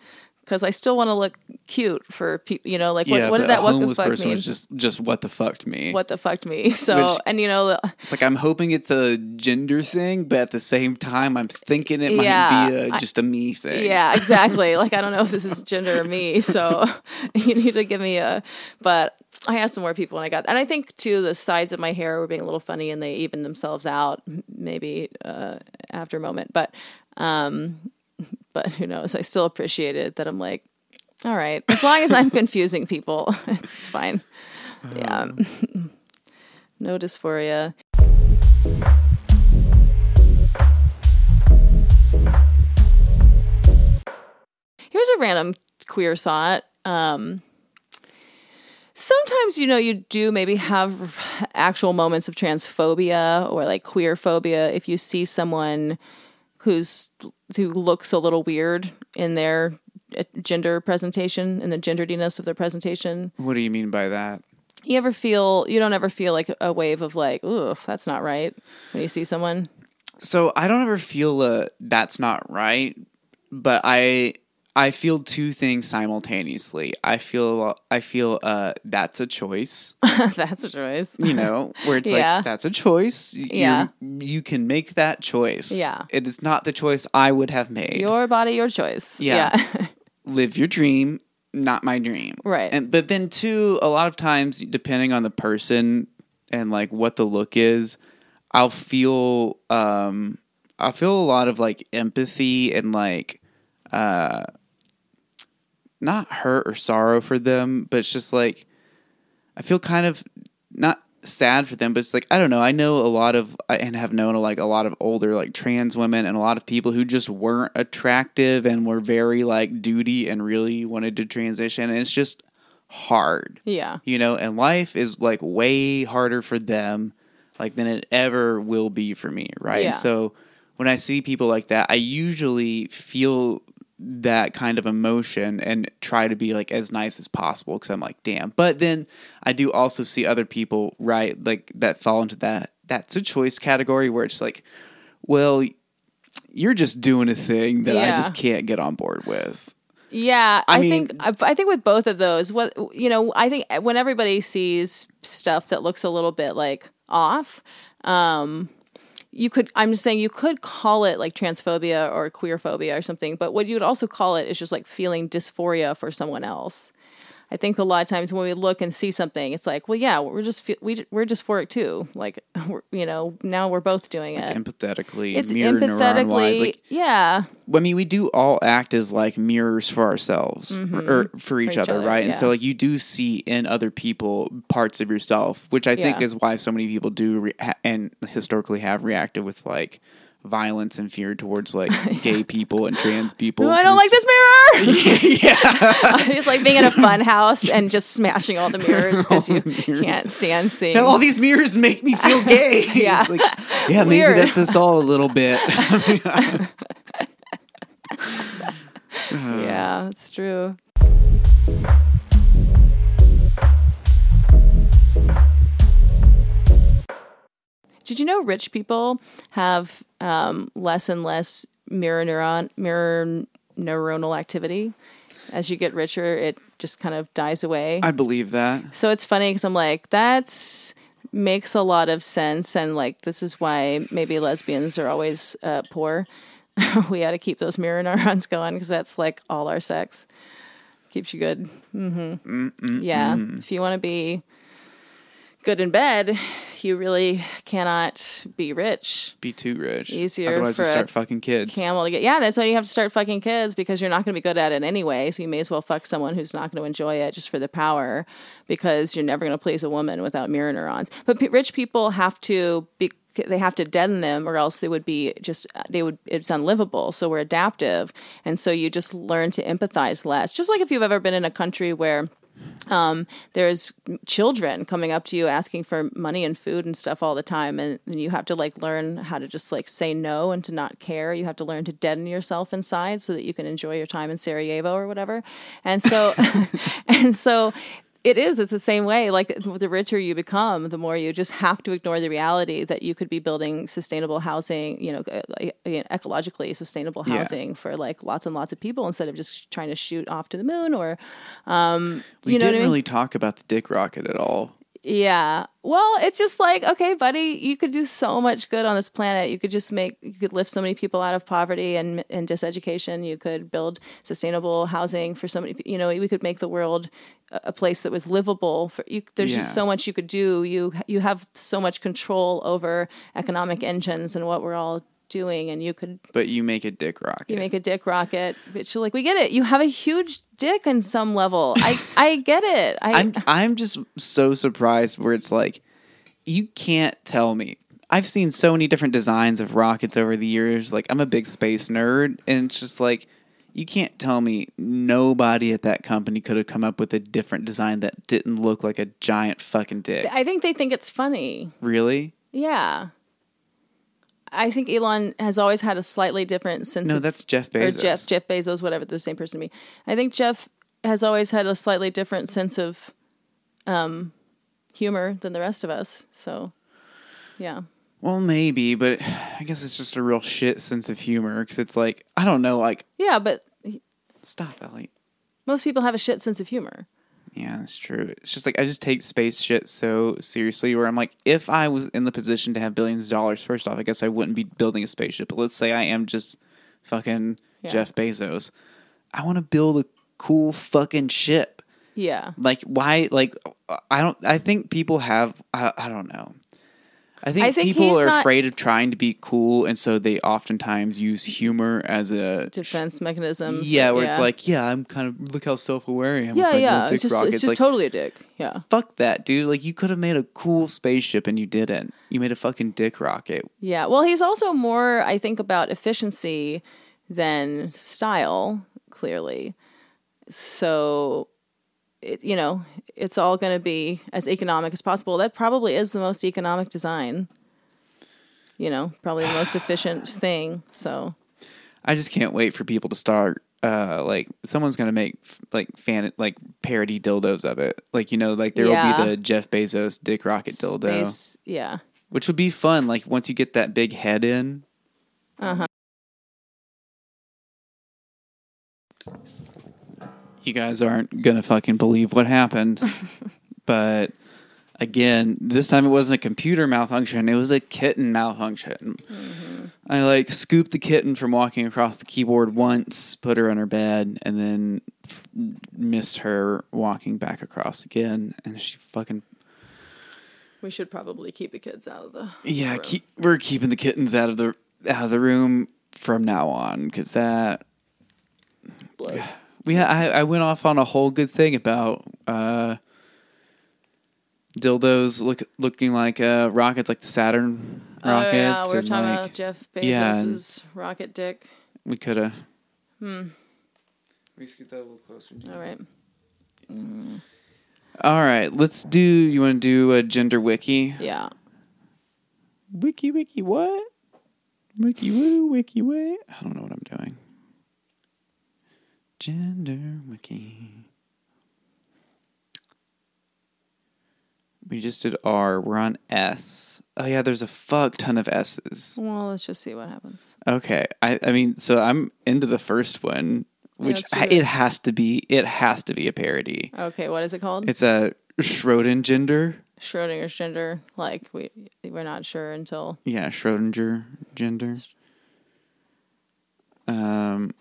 Because I still want to look cute for people. You know, like what, yeah, what did that what the fuck person mean? was just just what the fucked me. what the fucked me? So Which- and you know, It's like I'm hoping it's a gender thing, but at the same time, I'm thinking it might be a, just a me thing. yeah, exactly. like I don't know if this is gender or me, so you need to give me a. But I asked some more people and I got, and I think too the sides of my hair were being a little funny and they evened themselves out maybe uh, after a moment, but um, but who knows? I still appreciate it that I'm like, all right, as long as I'm confusing people, it's fine. Yeah, no dysphoria. Here's a random queer thought. Um, sometimes, you know, you do maybe have actual moments of transphobia or like queer phobia if you see someone who's who looks a little weird in their uh, gender presentation in the genderiness of their presentation. What do you mean by that? You ever feel you don't ever feel like a wave of like, ooh, that's not right when you see someone. So I don't ever feel uh, that's not right, but I I feel two things simultaneously. I feel I feel uh, that's a choice. that's a choice. you know, where it's Yeah. like that's a choice. You- Yeah. you can make that choice. Yeah. it is not the choice I would have made. Your body, your choice. Yeah. yeah. Live your dream, not my dream. Right. And but then too, a lot of times, depending on the person and like what the look is, I'll feel um I feel a lot of like empathy and like uh not hurt or sorrow for them, but it's just like I feel kind of not sad for them, but it's like I don't know. I know a lot of and have known like a lot of older like trans women and a lot of people who just weren't attractive and were very like duty and really wanted to transition, and it's just hard, yeah. you know. And life is like way harder for them, like than it ever will be for me, right? Yeah. And so when I see people like that, I usually feel that kind of emotion and try to be like as nice as possible because I'm like, damn. But then I do also see other people, right, like that fall into that that's a choice category where it's like, well, you're just doing a thing that I just can't get on board with. Yeah, I I, mean- think I, I think with both of those, what you know, I think when everybody sees stuff that looks a little bit like off, um, you could. I'm just saying you could call it like transphobia or queer phobia or something, but what you would also call it is just like feeling dysphoria for someone else. I think a lot of times when we look and see something, it's like, well, yeah, we're just we we're dysphoric too. Like, we're, you know, now we're both doing it. Empathetically, it's mirror wise, empathetically, like yeah, I mean, we do all act as like mirrors for ourselves or mm-hmm. for each, each other, other, right? And so, like, you do see in other people parts of yourself, which I think Yeah. is why so many people do re- ha- and historically have reacted with like violence and fear towards like gay people and trans people. I don't like this mirror. yeah, it's like being in a fun house and just smashing all the mirrors because you mirrors. can't stand seeing. all these mirrors make me feel gay. Yeah. Like, yeah, maybe Weird. that's us all a little bit. yeah, it's true. Did you know rich people have um, less and less mirror neuron mirror neuronal activity? As you get richer, it just kind of dies away. I believe that. So it's funny because I'm like, that's makes a lot of sense, and like this is why maybe lesbians are always uh, poor. we got to keep those mirror neurons going because that's like all our sex keeps you good. hmm yeah, if you want to be good in bed, you really cannot be rich. Be too rich. Easier Otherwise, you for a start fucking kids. Camel to get yeah, that's why you have to start fucking kids because you're not going to be good at it anyway. So you may as well fuck someone who's not going to enjoy it just for the power because you're never going to please a woman without mirror neurons. But p- rich people have to be they have to deaden them or else they would be just they would it's unlivable so we're adaptive and so you just learn to empathize less just like if you've ever been in a country where um, there's children coming up to you asking for money and food and stuff all the time and, and you have to like learn how to just like say no and to not care. You have to learn to deaden yourself inside so that you can enjoy your time in sarajevo or whatever. And so and so It is. It's the same way. Like the richer you become, the more you just have to ignore the reality that you could be building sustainable housing, you know, uh, uh, ecologically sustainable Yeah. housing for like lots and lots of people instead of just trying to shoot off to the moon or, um, We you know didn't I mean? really talk about the dick rocket at all. Yeah. Well, it's just like, okay, buddy, you could do so much good on this planet. You could just make, you could lift so many people out of poverty and, and diseducation. You could build sustainable housing for so many, you know, we could make the world a place that was livable for you. There's Yeah. just so much you could do. You, you have so much control over economic engines and what we're all doing. And you could, But you make a dick rocket. you make a dick rocket. Bitch, like, we get it. You have a huge dick on some level. I, I get it. I, I'm I'm just so surprised where it's like you can't tell me. I've seen so many different designs of rockets over the years. Like I'm a big space nerd and it's just like you can't tell me nobody at that company could have come up with a different design that didn't look like a giant fucking dick. I think they think it's funny. Really? Yeah. I think Elon has always had a slightly different sense No, of that's Jeff or Bezos. Jeff Jeff Bezos, whatever, the same person to me. I think Jeff has always had a slightly different sense of um, humor than the rest of us. So, yeah, Well, maybe, but I guess it's just a real shit sense of humor because it's like I don't know, like yeah, but stop, Ellie. most people have a shit sense of humor. Yeah, that's true. It's just like I just take space shit so seriously. Where I'm like, if I was in the position to have billions of dollars, first off, I guess I wouldn't be building a spaceship. But let's say I am just fucking Yeah. Jeff Bezos. I want to build a cool fucking ship. Yeah, Like why? Like I don't. I think people have. I, I don't know. I think, I think people are not- afraid of trying to be cool, and so they oftentimes use humor as a defense mechanism. yeah, where it's like, yeah, I'm kind of look how self aware I am. yeah, yeah, dick it's just rockets. it's just like, totally a dick. Yeah, fuck that, dude. Like you could have made a cool spaceship and you didn't. You made a fucking dick rocket. Yeah. Well, he's also more, I think, about efficiency than style, clearly. So, it, you know, it's all going to be as economic as possible. That probably is the most economic design. You know, probably the most efficient thing. So, I just can't wait for people to start. Uh, like someone's gonna make f- like fan like parody dildos of it. Like you know, like there will be the Jeff Bezos dick rocket dildo, yeah. which would be fun. Like once you get that big head in. Uh-huh. You guys aren't gonna fucking believe what happened, but again, this time it wasn't a computer malfunction; it was a kitten malfunction. Mm-hmm. I like scooped the kitten from walking across the keyboard once, put her on her bed, and then f- missed her walking back across again, and she fucking We should probably keep the kids out of the. yeah. Keep, we're keeping the kittens out of the out of the room from now on because that blows. we ha- I, I went off on a whole good thing about uh, dildos look looking like uh, rockets, like the Saturn rockets. Oh, yeah, we were and, talking like, about Jeff yeah, Bezos's rocket dick. We could have. Hmm. We scoot that a little closer. All right. All right, let's do. You want to do a gender wiki? Yeah. Wiki, wiki, what? Wiki, woo, wiki, what? I don't know what I'm doing. Gender wiki. We just did R. We're on S. Oh yeah, there's a fuck ton of S's. Well, let's just see what happens. Okay, I I mean, so I'm into the first one, which I, it. has to be. It has to be a parody. Okay, what is it called? It's a Schrodinger. Gender. Schrodinger's gender. Like we we're not sure until Yeah, Schrodinger gender. Um,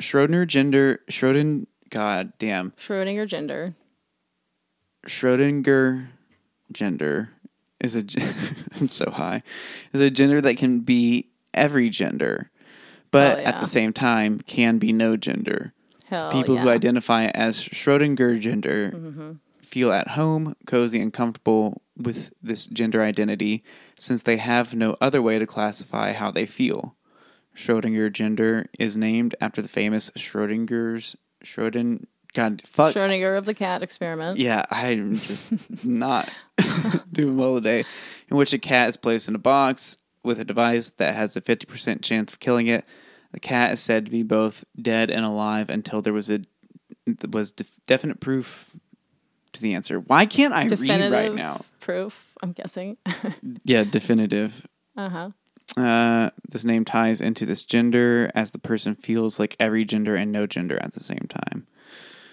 Schrodinger gender. Schrodin. God damn. Schrodinger gender. Schrodinger gender is a. I'm so high. Is a gender that can be every gender, but Oh, at the same time can be no gender. Hell People yeah. who identify as Schrodinger gender Mm-hmm. feel at home, cozy, and comfortable with this gender identity since they have no other way to classify how they feel. Schrodinger gender is named after the famous Schrodinger's Schrodin. God, fuck. Schrodinger of the cat experiment. Yeah, I'm just not doing well today. In which a cat is placed in a box with a device that has a 50% chance of killing it. The cat is said to be both dead and alive until there was a was def- definite proof to the answer. Why can't I Definitive read right now? proof. I'm guessing. Yeah, definitive. uh huh. Uh, this name ties into this gender as the person feels like every gender and no gender at the same time.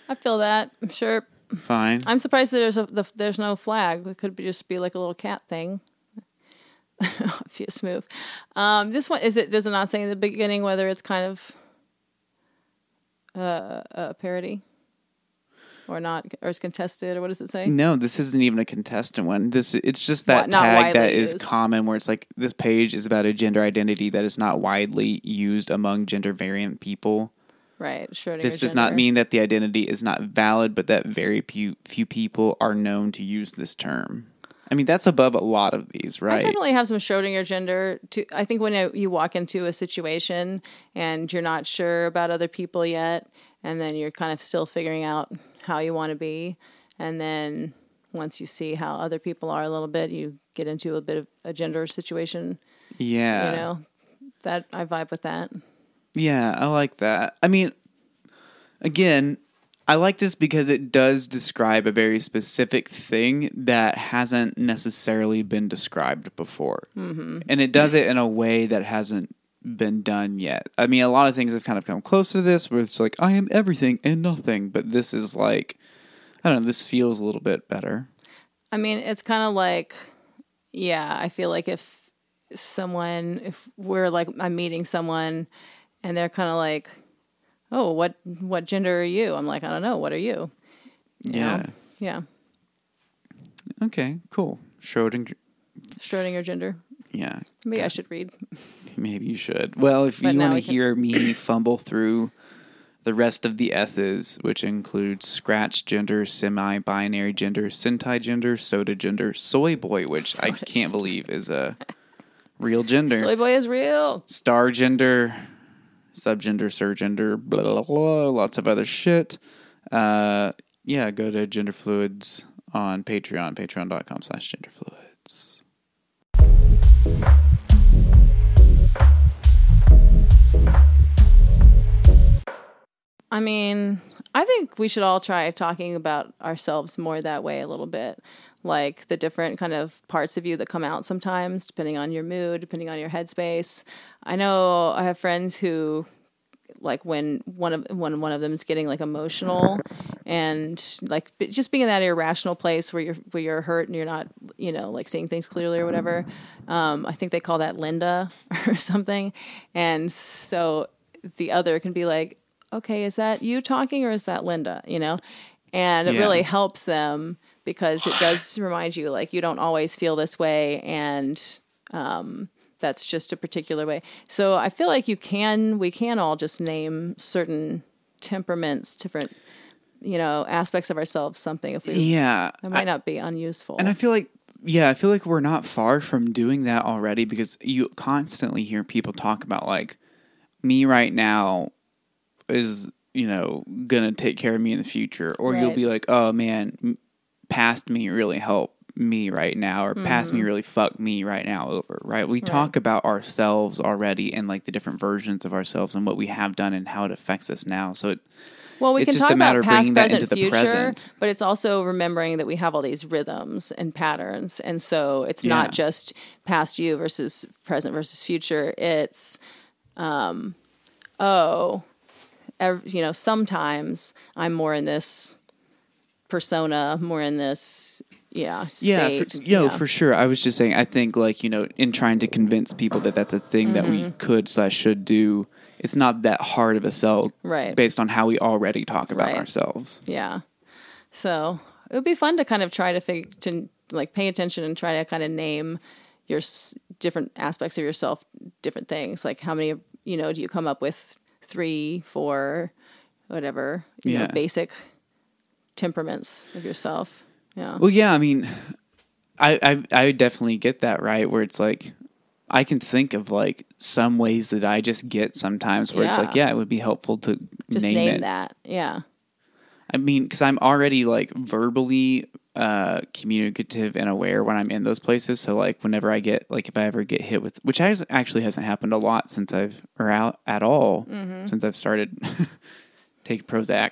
I feel that. I'm sure. Fine. I'm surprised that there's a the, there's no flag. It could be just be like a little cat thing. Obvious move. Um, this one is it? Does it not say in the beginning whether it's kind of uh, a parody or not, or it's contested, or what does it say? No, this isn't even a contestant one. This it's just that tag that is used. common where it's like this page is about a gender identity that is not widely used among gender variant people. Right. Schrodinger This does not mean that the identity is not valid, but that very few few people are known to use this term. I mean, that's above a lot of these, right? I definitely have some Schrodinger gender. To I think when you walk into a situation and you're not sure about other people yet, and then you're kind of still figuring out how you want to be, and then once you see how other people are a little bit, you get into a bit of a gender situation. Yeah. You know, that I vibe with that. Yeah, I like that. I mean, again, I like this because it does describe a very specific thing that hasn't necessarily been described before. Mm-hmm. And it does it in a way that hasn't been done yet. I mean, a lot of things have kind of come close to this where it's like, I am everything and nothing. But this is like, I don't know, this feels a little bit better. I mean, it's kind of like, yeah, I feel like if someone, if we're like, I'm meeting someone and they're kind of like, oh, what, what gender are you? I'm like, I don't know. What are you? You Yeah. know? Yeah. Okay, cool. Schrodinger. Schrodinger gender. Yeah, Maybe I should read. Maybe you should. Well, if But you now want we to can- hear me fumble through the rest of the S's, which includes scratch gender, semi binary gender, Sentai gender, soda gender, soy boy, which I Soda can't believe is a real gender, Soy boy is real. star gender, subgender, surgender, blah, blah, blah, lots of other shit. Uh, yeah, go to gender fluids on Patreon, patreon.com slash gender I mean, I think we should all try talking about ourselves more that way a little bit. Like the different kind of parts of you that come out sometimes, depending on your mood, depending on your headspace. I know I have friends who like when one of when one of them is getting like emotional and like just being in that irrational place where you're where you're hurt and you're not you know like seeing things clearly or whatever um, i think they call that linda or something and so the other can be like okay is that you talking or is that linda you know and it Yeah. really helps them because it does remind you like you don't always feel this way and um, that's just a particular way. So I feel like you can, we can all just name certain temperaments, different, you know, aspects of ourselves something if we, Yeah. might not be unuseful. And I feel like, yeah, I feel like we're not far from doing that already because you constantly hear people talk about like me right now is, you know, gonna take care of me in the future, or you'll be like, oh man, past me really helped me right now, or past Mm-hmm. me really fucked me right now over, right? We talk about ourselves already and like the different versions of ourselves and what we have done and how it affects us now. So it, well, we it's can just talk a matter about past, present, into the future, present. but it's also remembering that we have all these rhythms and patterns. And so it's Yeah. not just past you versus present versus future. It's, um, oh, ev- you know, sometimes I'm more in this persona, more in this, yeah, Yeah, state. for, yo, for sure. I was just saying. I think like you know, in trying to convince people that that's a thing that Mm-hmm. we could slash should do, it's not that hard of a sell, Right. Based on how we already talk about Right. ourselves. Yeah. So it would be fun to kind of try to fig- to like pay attention and try to kind of name your s- different aspects of yourself, different things. Like how many, you know, do you come up with three, four, whatever, you know, Yeah. basic temperaments of yourself. Yeah. Well, yeah. I mean, I I I definitely get that right. Where it's like. I can think of like some ways that I just get sometimes where it's like, yeah, it would be helpful to Just name, name, that. Yeah. I mean, because I'm already like verbally uh, communicative and aware when I'm in those places. So like whenever I get like if I ever get hit with, which has, actually hasn't happened a lot since I've or out at all since I've started taking Prozac.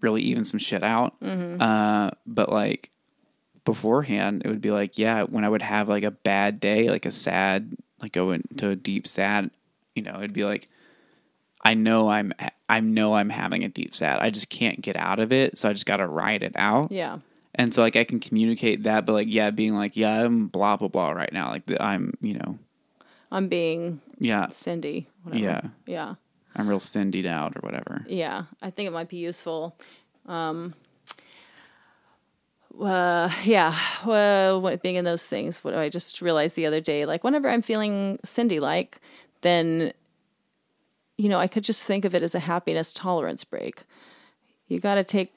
really even some shit out. Mm-hmm. Uh, but like beforehand, it would be like, yeah, when I would have like a bad day, like a sad, like go into a deep sad, you know, it'd be like, I know I'm, I know I'm having a deep sad. I just can't get out of it, so I just got to ride it out. Yeah. And so like I can communicate that, but like yeah, being like yeah, I'm blah blah blah right now. Like I'm, you know, I'm being yeah, Cindy. Whatever. yeah, Yeah. I'm real cindied out or whatever. Yeah, I think it might be useful. Um, uh, yeah, well, what, being in those things, what I just realized the other day, like whenever I'm feeling Cindy like, then, you know, I could just think of it as a happiness tolerance break. You got to take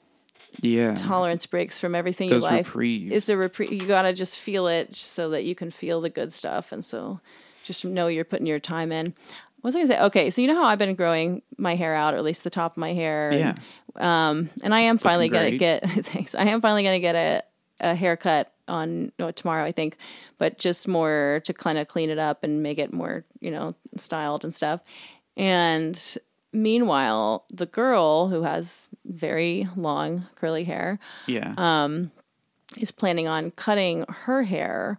Yeah, tolerance breaks from everything those you like. reprieves. It's a reprieve. You got to just feel it so that you can feel the good stuff. And so just know you're putting your time in. What was I going to say? Okay, so you know how I've been growing my hair out, or at least the top of my hair. and- yeah, um, and I am finally going to great. get thanks. I am finally going to get a, a haircut on no, tomorrow, I think, but just more to kind of clean it up and make it more, you know, styled and stuff. And meanwhile, the girl who has very long curly hair yeah. um, is planning on cutting her hair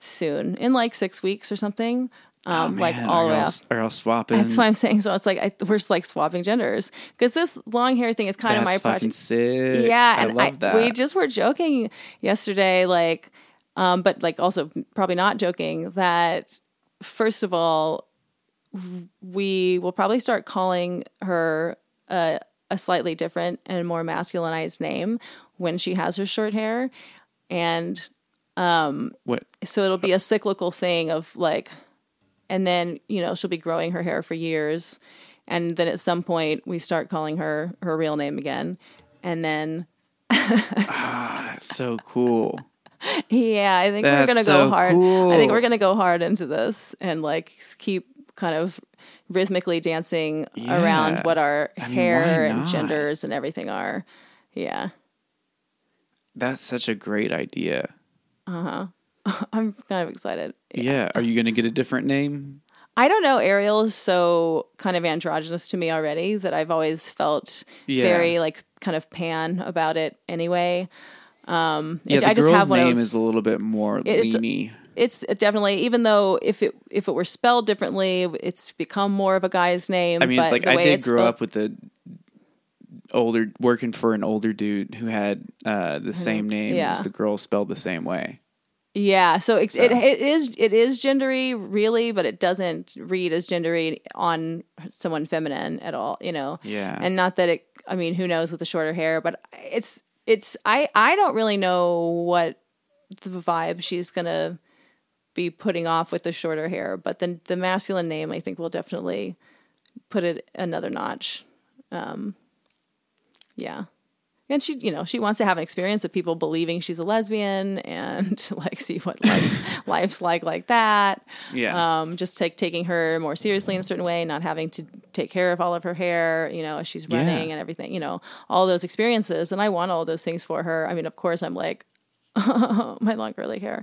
soon in like six weeks or something. Um, Oh, like all the way up. Are y'all swapping? That's what I'm saying. So it's like I, we're just like swapping genders because this long hair thing is kind of my project. sick. Yeah, I and love that. we just were joking yesterday, like, um, but like also probably not joking that first of all, we will probably start calling her a, a slightly different and more masculinized name when she has her short hair, and what? so it'll be a cyclical thing of like and then you know she'll be growing her hair for years and then at some point we start calling her her real name again and then Ah That's so cool. yeah i think we're gonna so go hard cool. i think we're gonna go hard into this and like keep kind of rhythmically dancing Yeah. around what our I hair and genders and everything are yeah That's such a great idea. Uh huh. I'm kind of excited Yeah. Are you gonna get a different name? I don't know. Ariel is so kind of androgynous to me already that I've always felt Yeah. very like kind of pan about it anyway. Um, Yeah, it- the I just girl's have name those, is a little bit more leany. It's definitely even though if it if it were spelled differently, it's become more of a guy's name. I mean, it's like the I did grow spelled- up with a older working for an older dude who had uh, the same name Mm-hmm. Yeah. as the girl spelled the same way. Yeah, so, it's It, it is it is gendery really, but it doesn't read as gendery on someone feminine at all, you know. Yeah. And not that it I mean, who knows with the shorter hair, but it's it's I I don't really know what the vibe she's going to be putting off with the shorter hair, but then the masculine name I think will definitely put it another notch. Um yeah. And she, you know, she wants to have an experience of people believing she's a lesbian and like see what life, life's like like that. Yeah. Um, just take taking her more seriously in a certain way, not having to take care of all of her hair, you know, as she's running Yeah. and everything, you know, all those experiences. And I want all those things for her. I mean, of course, I'm like, my long curly hair.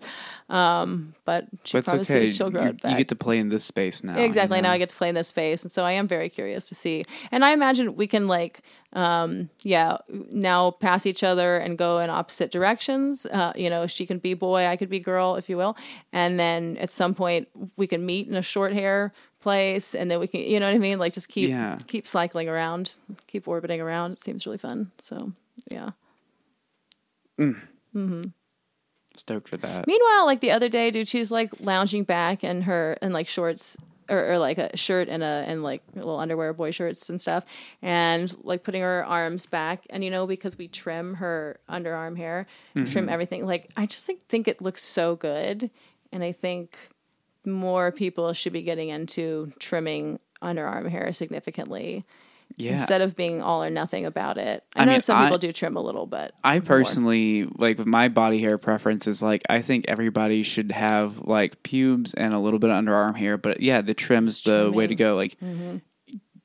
Um, but she but promises okay. she'll grow You, it back. you get to play in this space now. Exactly. you know? Now I get to play in this space. And so I am very curious to see. And I imagine we can like um yeah, now pass each other and go in opposite directions. Uh, you know, she can be boy, I could be girl, if you will. And then at some point we can meet in a short hair place and then we can you know what I mean? Like just keep Yeah. keep cycling around, keep orbiting around. It seems really fun. So yeah. Stoked for that. Meanwhile, like the other day, dude, she's like lounging back in her in like shorts or, or like a shirt and a and like little underwear, boy shirts and stuff, and like putting her arms back. And you know, because we trim her underarm hair, trim mm-hmm. everything. Like I just think think it looks so good, and I think more people should be getting into trimming underarm hair significantly Yeah. instead of being all or nothing about it. I, I know mean, some I- people do trim a little, but I more. personally like my body hair preference is like I think everybody should have like pubes and a little bit of underarm hair, but yeah, the trim's the way to go. Like Mm-hmm.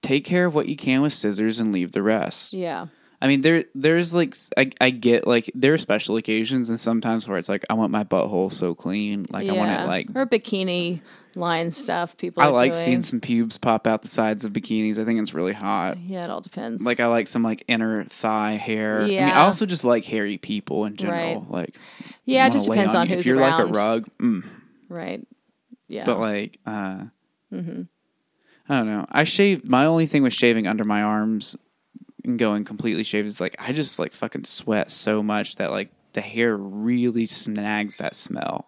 take care of what you can with scissors and leave the rest. yeah. I mean, there there's like I, I get like there are special occasions and sometimes where it's like I want my butthole so clean, like I want it like or bikini line stuff people I like doing. seeing some pubes pop out the sides of bikinis. I think it's really hot. Yeah, it all depends. Like I like some like inner thigh hair. I mean, I also just like hairy people in general. Right. Like yeah, it just depends on, you. who's If you're around. like a rug, mm, Right. Yeah. but like uh Mm-hmm. I don't know. I shave my only thing with shaving under my arms and going completely shaved is like I just like fucking sweat so much that like the hair really snags that smell.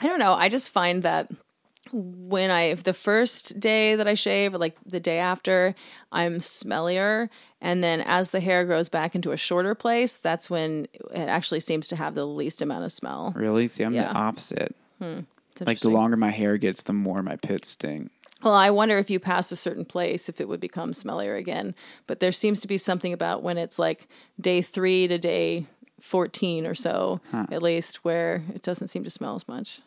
I don't know. I just find that when I the first day that I shave, or like the day after, I'm smellier, and then as the hair grows back into a shorter place, that's when it actually seems to have the least amount of smell. Really? See, I'm Yeah. the opposite. Hmm. It's Like the longer my hair gets, the more my pits sting. Well, I wonder if you pass a certain place, if it would become smellier again. But there seems to be something about when it's like day three to day 14 or so, at least, where it doesn't seem to smell as much.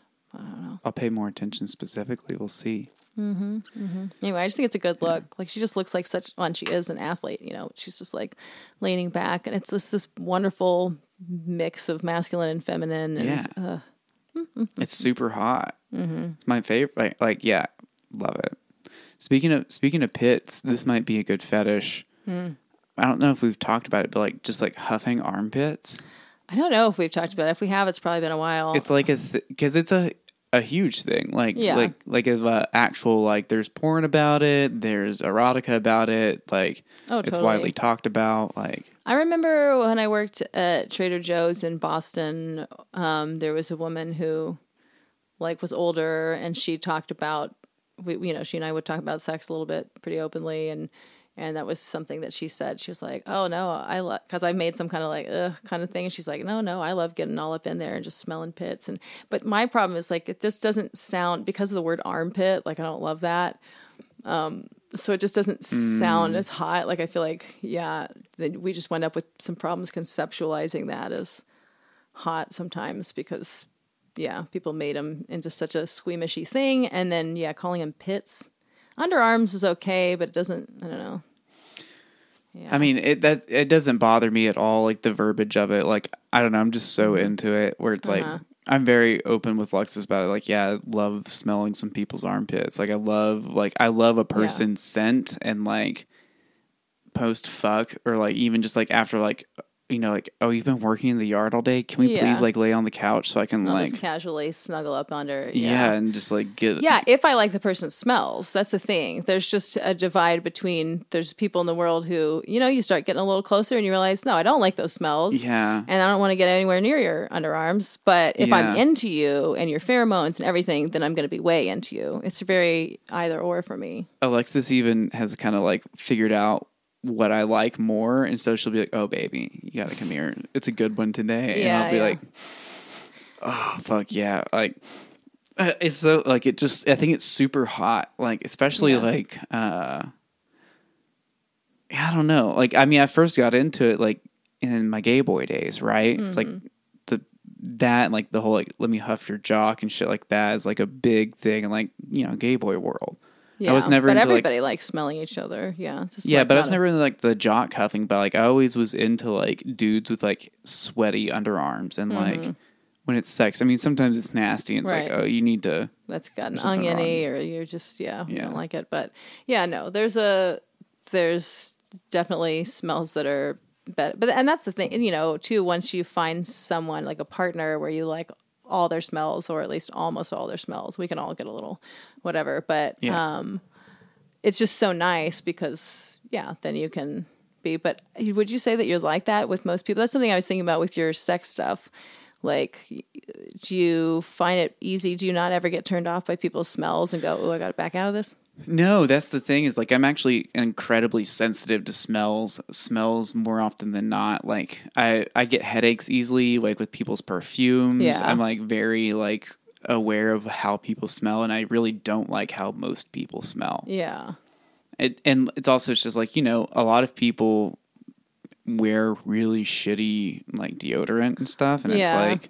I'll pay more attention specifically. We'll see. Mm-hmm, mm-hmm. Anyway, I just think it's a good look. Like she just looks like such, well, she is an athlete, you know, she's just like leaning back and it's this this wonderful mix of masculine and feminine. And, Yeah. uh, It's super hot. It's my favorite. Like, like, yeah, love it. Speaking of speaking of pits, this might be a good fetish. I don't know if we've talked about it, but like just like huffing armpits. I don't know if we've talked about it. If we have, it's probably been a while. It's like a because it's a a huge thing. Like Yeah. like like if uh, actual like there's porn about it, there's erotica about it. Like Oh, it's totally. widely talked about. Like I remember when I worked at Trader Joe's in Boston, um, there was a woman who like was older and she talked about we, you know, she and I would talk about sex a little bit pretty openly and and that was something that she said. She was like, "Oh no, I love because I made some kind of like ugh kind of thing." And she's like, "No, no, I love getting all up in there and just smelling pits." And but my problem is like it just doesn't sound because of the word armpit. Like I don't love that um, so it just doesn't sound mm. as hot. Like I feel like, yeah, we just wind up with some problems conceptualizing that as hot sometimes because, yeah, people made them into such a squeamishy thing, and then yeah, calling them pits. Underarms is okay, but it doesn't. I don't know. Yeah. I mean, it that it doesn't bother me at all. Like the verbiage of it. Like I don't know. I'm just so into it. Where it's Uh-huh. like I'm very open with Lexus about it. Like yeah, I love smelling some people's armpits. Like I love like I love a person's scent and like post fuck or like even just like after like you know like oh you've been working in the yard all day. Can we Yeah. please like lay on the couch so I can I'll like casually snuggle up under. yeah. and just like get Yeah, if I like the person's smells, that's the thing. There's just a divide between there's people in the world who, you know, you start getting a little closer and you realize, no, I don't like those smells. yeah And I don't want to get anywhere near your underarms. But if I'm into you and your pheromones and everything, then I'm going to be way into you. It's very either or for me. Alexis even has kind of like figured out what I like more, and so she'll be like, "Oh, baby, you gotta come here. It's a good one today." and I'll be yeah. like, "Oh, fuck yeah!" Like uh, it's so like it just. I think it's super hot. Like especially Yeah. like uh, I don't know. Like I mean, I first got into it like in my gay boy days, right? Like Mm-hmm. the that like the whole like let me huff your jock and shit like that is like a big thing in like you know gay boy world. Yeah. was never But into, like- everybody likes smelling each other. Yeah. Just Yeah, like but I was a- never into like the jock cuffing, but like I always was into like dudes with like sweaty underarms and like when it's sex. I mean, sometimes it's nasty and it's Mm-hmm. Right. like, oh, you need to. that's got an oniony or you're just yeah, you Yeah. don't like it but yeah no there's a there's definitely smells that are better but and that's the thing you know too once you find someone like a partner where you like all their smells or at least almost all their smells. We can all get a little whatever but Yeah. um it's just so nice because yeah then you can be but would you say that you're like that with most people? That's something i was thinking about with your sex stuff. Like do you find it easy? Do you not ever get turned off by people's smells and go oh i gotta back out of this No, that's the thing is like I'm actually incredibly sensitive to smells. Smells more often than not. Like I I get headaches easily like with people's perfumes. Yeah. I'm like very like aware of how people smell and I really don't like how most people smell. yeah It, and it's also just like you know a lot of people wear really shitty like deodorant and stuff and Yeah. it's like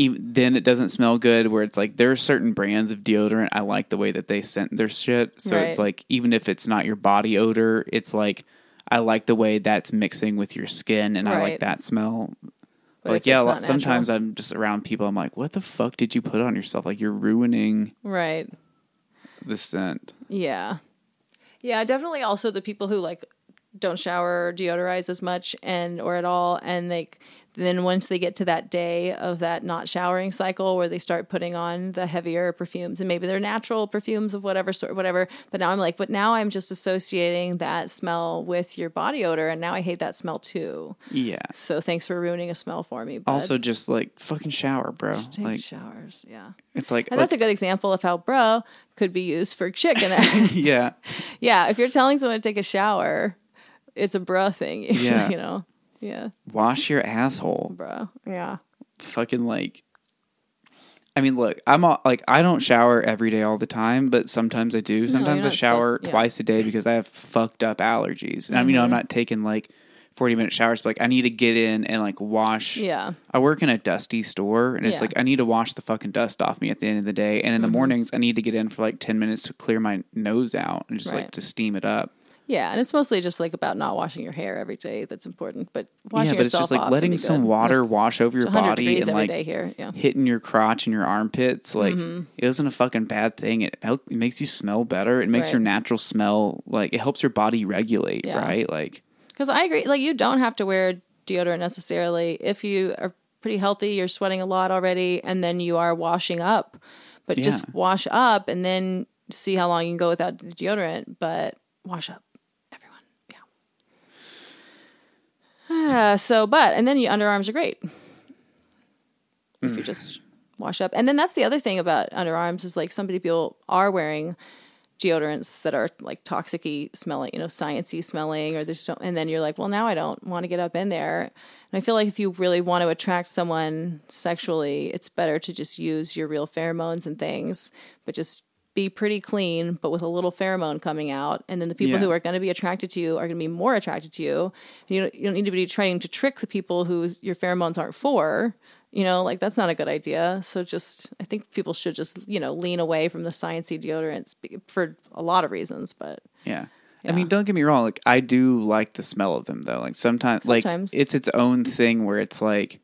even then it doesn't smell good where it's like there are certain brands of deodorant i like the way that they scent their shit so it's like even if it's not your body odor it's like i like the way that's mixing with your skin and i like that smell But like yeah, it's lot, natural- sometimes I'm just around people. I'm like, what the fuck did you put on yourself? Like you're ruining right. the scent. Yeah. Yeah, definitely also the people who like don't shower or deodorize as much and or at all and like then once they get to that day of that not showering cycle where they start putting on the heavier perfumes and maybe they're natural perfumes of whatever sort whatever but now I'm like but now I'm just associating that smell with your body odor and now I hate that smell too. Yeah. So thanks for ruining a smell for me. Bud. Also, just like fucking shower, bro. take Like showers. Yeah. it's like, And like that's a good example of how bro could be used for chick in that. yeah, Yeah, if you're telling someone to take a shower, it's a bro thing. Yeah. you know. Yeah, wash your asshole. bro. Yeah. Fucking like. I mean, look, I'm all, like I don't shower every day all the time, but sometimes I do. Sometimes I shower to- yeah. Mm-hmm. twice a day because I have fucked up allergies. And I mean, you know, I'm not taking like 40 minute showers, but like I need to get in and like wash. Yeah. I work in a dusty store, and it's Yeah. like I need to wash the fucking dust off me at the end of the day. And in the Mm-hmm. mornings, I need to get in for like 10 minutes to clear my nose out and just like to steam it up. Yeah, and it's mostly just like about not washing your hair every day. That's important, but washing yeah, but it's just like letting some water It's wash over your body and like. Yeah. hitting your crotch and your armpits. Like Mm-hmm. it isn't a fucking bad thing. It helps. It makes you smell better. It makes Right. your natural smell like it helps your body regulate. Yeah. Right? Like Because I agree. Like you don't have to wear deodorant necessarily if you are pretty healthy. You're sweating a lot already, and then you are washing up. But just wash up, and then see how long you can go without the deodorant. But wash up, everyone. Yeah. Ah, so, but and then your underarms are great if you just wash up. And then that's the other thing about underarms is like some people are wearing deodorants that are like toxicy smelling, you know, sciencey smelling, or just. don't, and then you're like, well, now I don't want to get up in there. And I feel like if you really want to attract someone sexually, it's better to just use your real pheromones and things, but just be pretty clean, but with a little pheromone coming out. And then the people Yeah. who are going to be attracted to you are going to be more attracted to you. And you don't, you don't need to be trying to trick the people who your pheromones aren't for. You know, like that's not a good idea. So just, I think people should just, you know, lean away from the sciencey deodorants for a lot of reasons. But yeah. Yeah. I mean, don't get me wrong. Like I do like the smell of them though. Like sometimes, Sometimes. like it's its own thing where it's like,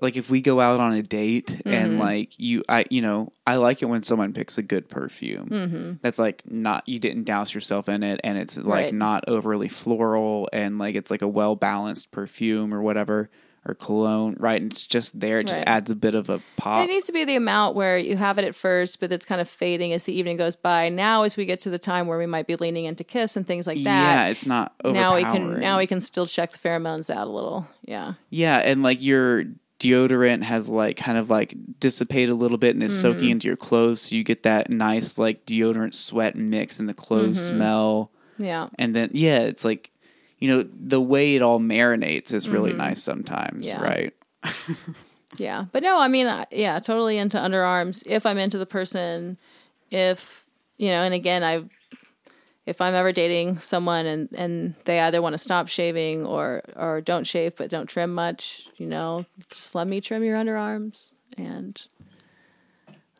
like if we go out on a date Mm-hmm. and like you, I, you know, I like it when someone picks a good perfume. Mm-hmm. That's like not you didn't douse yourself in it, and it's like Right. not overly floral, and like it's like a well balanced perfume or whatever or cologne, right? And it's just there. It just Right. adds a bit of a pop. it needs to be the amount where you have it at first, but it's kind of fading as the evening goes by. Now, as we get to the time where we might be leaning into kiss and things like that, yeah, it's not now we can now we can still check the pheromones out a little. Yeah. Yeah, and like your deodorant has like kind of like dissipated a little bit and is Mm-hmm. soaking into your clothes, so you get that nice like deodorant sweat mix and the clothes Mm-hmm. smell. Yeah. And then yeah, it's like you know the way it all marinates is really nice sometimes, Mm-hmm. Yeah. right? Yeah, but no, I mean, I- yeah, totally into underarms. If I'm into the person, if you know, and again, I, if I'm ever dating someone and and they either want to stop shaving or or don't shave but don't trim much, you know, just let me trim your underarms, and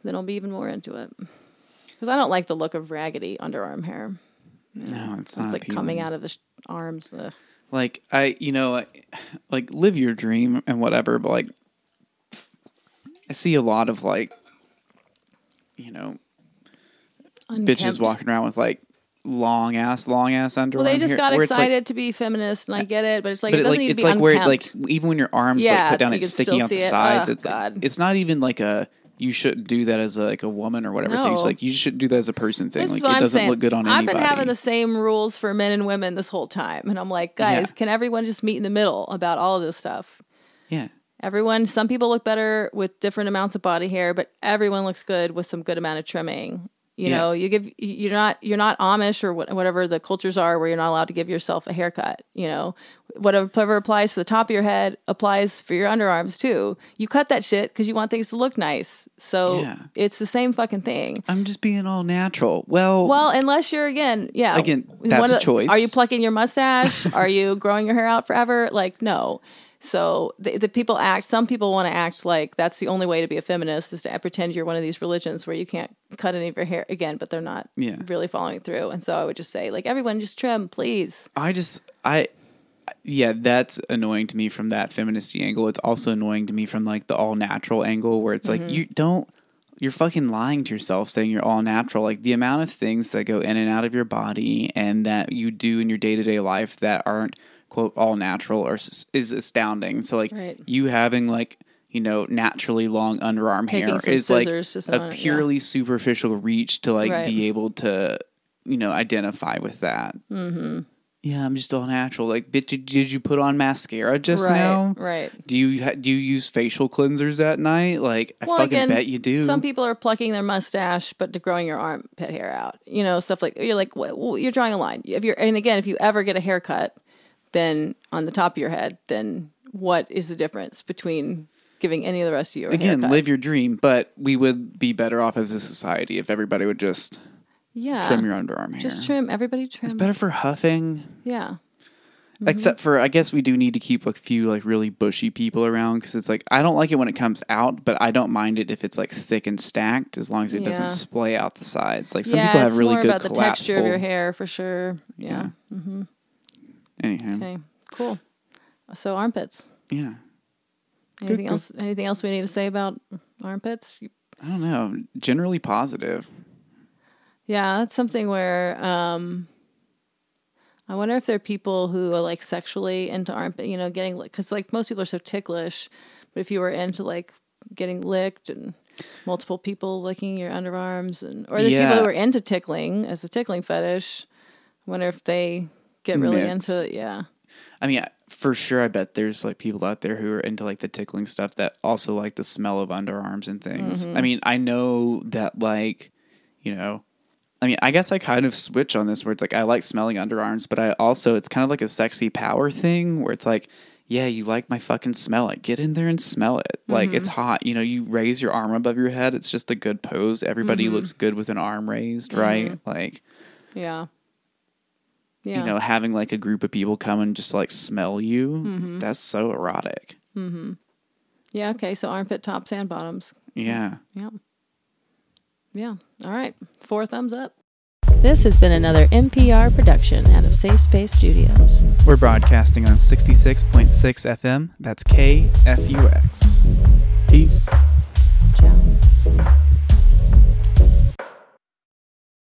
then I'll be even more into it. Because I don't like the look of raggedy underarm hair. No, it's not It's like appealing. coming out of the sh- arms. Ugh. like I, you know, I- like live your dream and whatever, but like I see a lot of like, you know, bitches walking around with like long ass, long ass underwear. Well, they just got where it's, like- excited to be feminist, and I get it, but it's like but it doesn't like need it's to be like where it, like even when your arms Yeah, like put down, it's sticking out the it. sides. Ugh, it's God. it's not even like a you shouldn't do that as a, like a woman or whatever. thing. It's like you should do that as a person thing. This like it I'm doesn't saying. look good on anybody. I've been having the same rules for men and women this whole time, and I'm like, guys, Yeah. can everyone just meet in the middle about all of this stuff? yeah. Everyone, some people look better with different amounts of body hair, but everyone looks good with some good amount of trimming. You know, Yes. you give you're not you're not Amish or what- whatever the cultures are where you're not allowed to give yourself a haircut. You know, whatever whatever applies for the top of your head applies for your underarms too. You cut that shit because you want things to look nice. So Yeah. it's the same fucking thing. I'm just being all natural. Well, Well, unless you're again, yeah. Again, that's a the- choice. Are you plucking your mustache? are you growing your hair out forever? Like, no. So the, the people act. Some people want to act like that's the only way to be a feminist is to pretend you're one of these religions where you can't cut any of your hair again, but they're not Yeah. really following through. And so I would just say, like, everyone just trim, please. I just I yeah, that's annoying to me from that feminist angle. It's also annoying to me from like the all natural angle where it's Mm-hmm. like you don't you're fucking lying to yourself saying you're all natural. Like the amount of things that go in and out of your body and that you do in your day-to-day life that aren't quote all natural or is astounding. So like Right. you having like you know naturally long underarm Taking hair is like a someone, yeah. purely superficial reach to like Right. be able to you know identify with that. Mm-hmm. Yeah, I'm just all natural. Like, bitch, did, you put on mascara just right, now? right. Do you ha- do you use facial cleansers at night? Like, I Well, fucking again, bet you do. Some people are plucking their mustache, but to growing your armpit hair out. You know, stuff like you're like well, you're drawing a line. If you're and again, if you ever get a haircut, then on the top of your head, then what is the difference between giving any of the rest of you a Again, haircut? live your dream, but we would be better off as a society if everybody would just yeah, trim your underarm hair. just trim. Everybody trim. It's better for huffing. Yeah, mm-hmm. Except for, I guess we do need to keep a few like really bushy people around because it's like I don't like it when it comes out, but I don't mind it if it's like thick and stacked as long as it Yeah. doesn't splay out the sides. Like some yeah. people have it's really more good about the texture of your hair for sure. Yeah. Mm-hmm. Anyhow, Okay. Cool. So armpits. yeah. Anything good. else? Anything else we need to say about armpits? I don't know. Generally positive. Yeah, that's something where um, I wonder if there are people who are like sexually into armpit, you know, getting because like most people are so ticklish, but if you were into like getting licked and multiple people licking your underarms, and or there's people who are into tickling as the tickling fetish. I wonder if they get really into it. yeah. I mean, for sure, I bet there's like people out there who are into like the tickling stuff that also like the smell of underarms and things. Mm-hmm. I mean, I know that like, you know, I mean, I guess I kind of switch on this where it's like I like smelling underarms, but I also it's kind of like a sexy power thing where it's like, yeah, you like my fucking smell. Like, get in there and smell it. Like, Mm-hmm. it's hot. You know, you raise your arm above your head. It's just a good pose. Everybody Mm-hmm. looks good with an arm raised, right? Like, Yeah. Yeah. you know, having like a group of people come and just like smell you, Mm-hmm. that's so erotic. Mm-hmm. yeah. Okay. So armpit tops and bottoms. Yeah. Yeah. Yeah. All right. Four thumbs up. This has been another NPR production out of Safe Space Studios. We're broadcasting on 66.6 FM. That's KFUX. Peace. Ciao.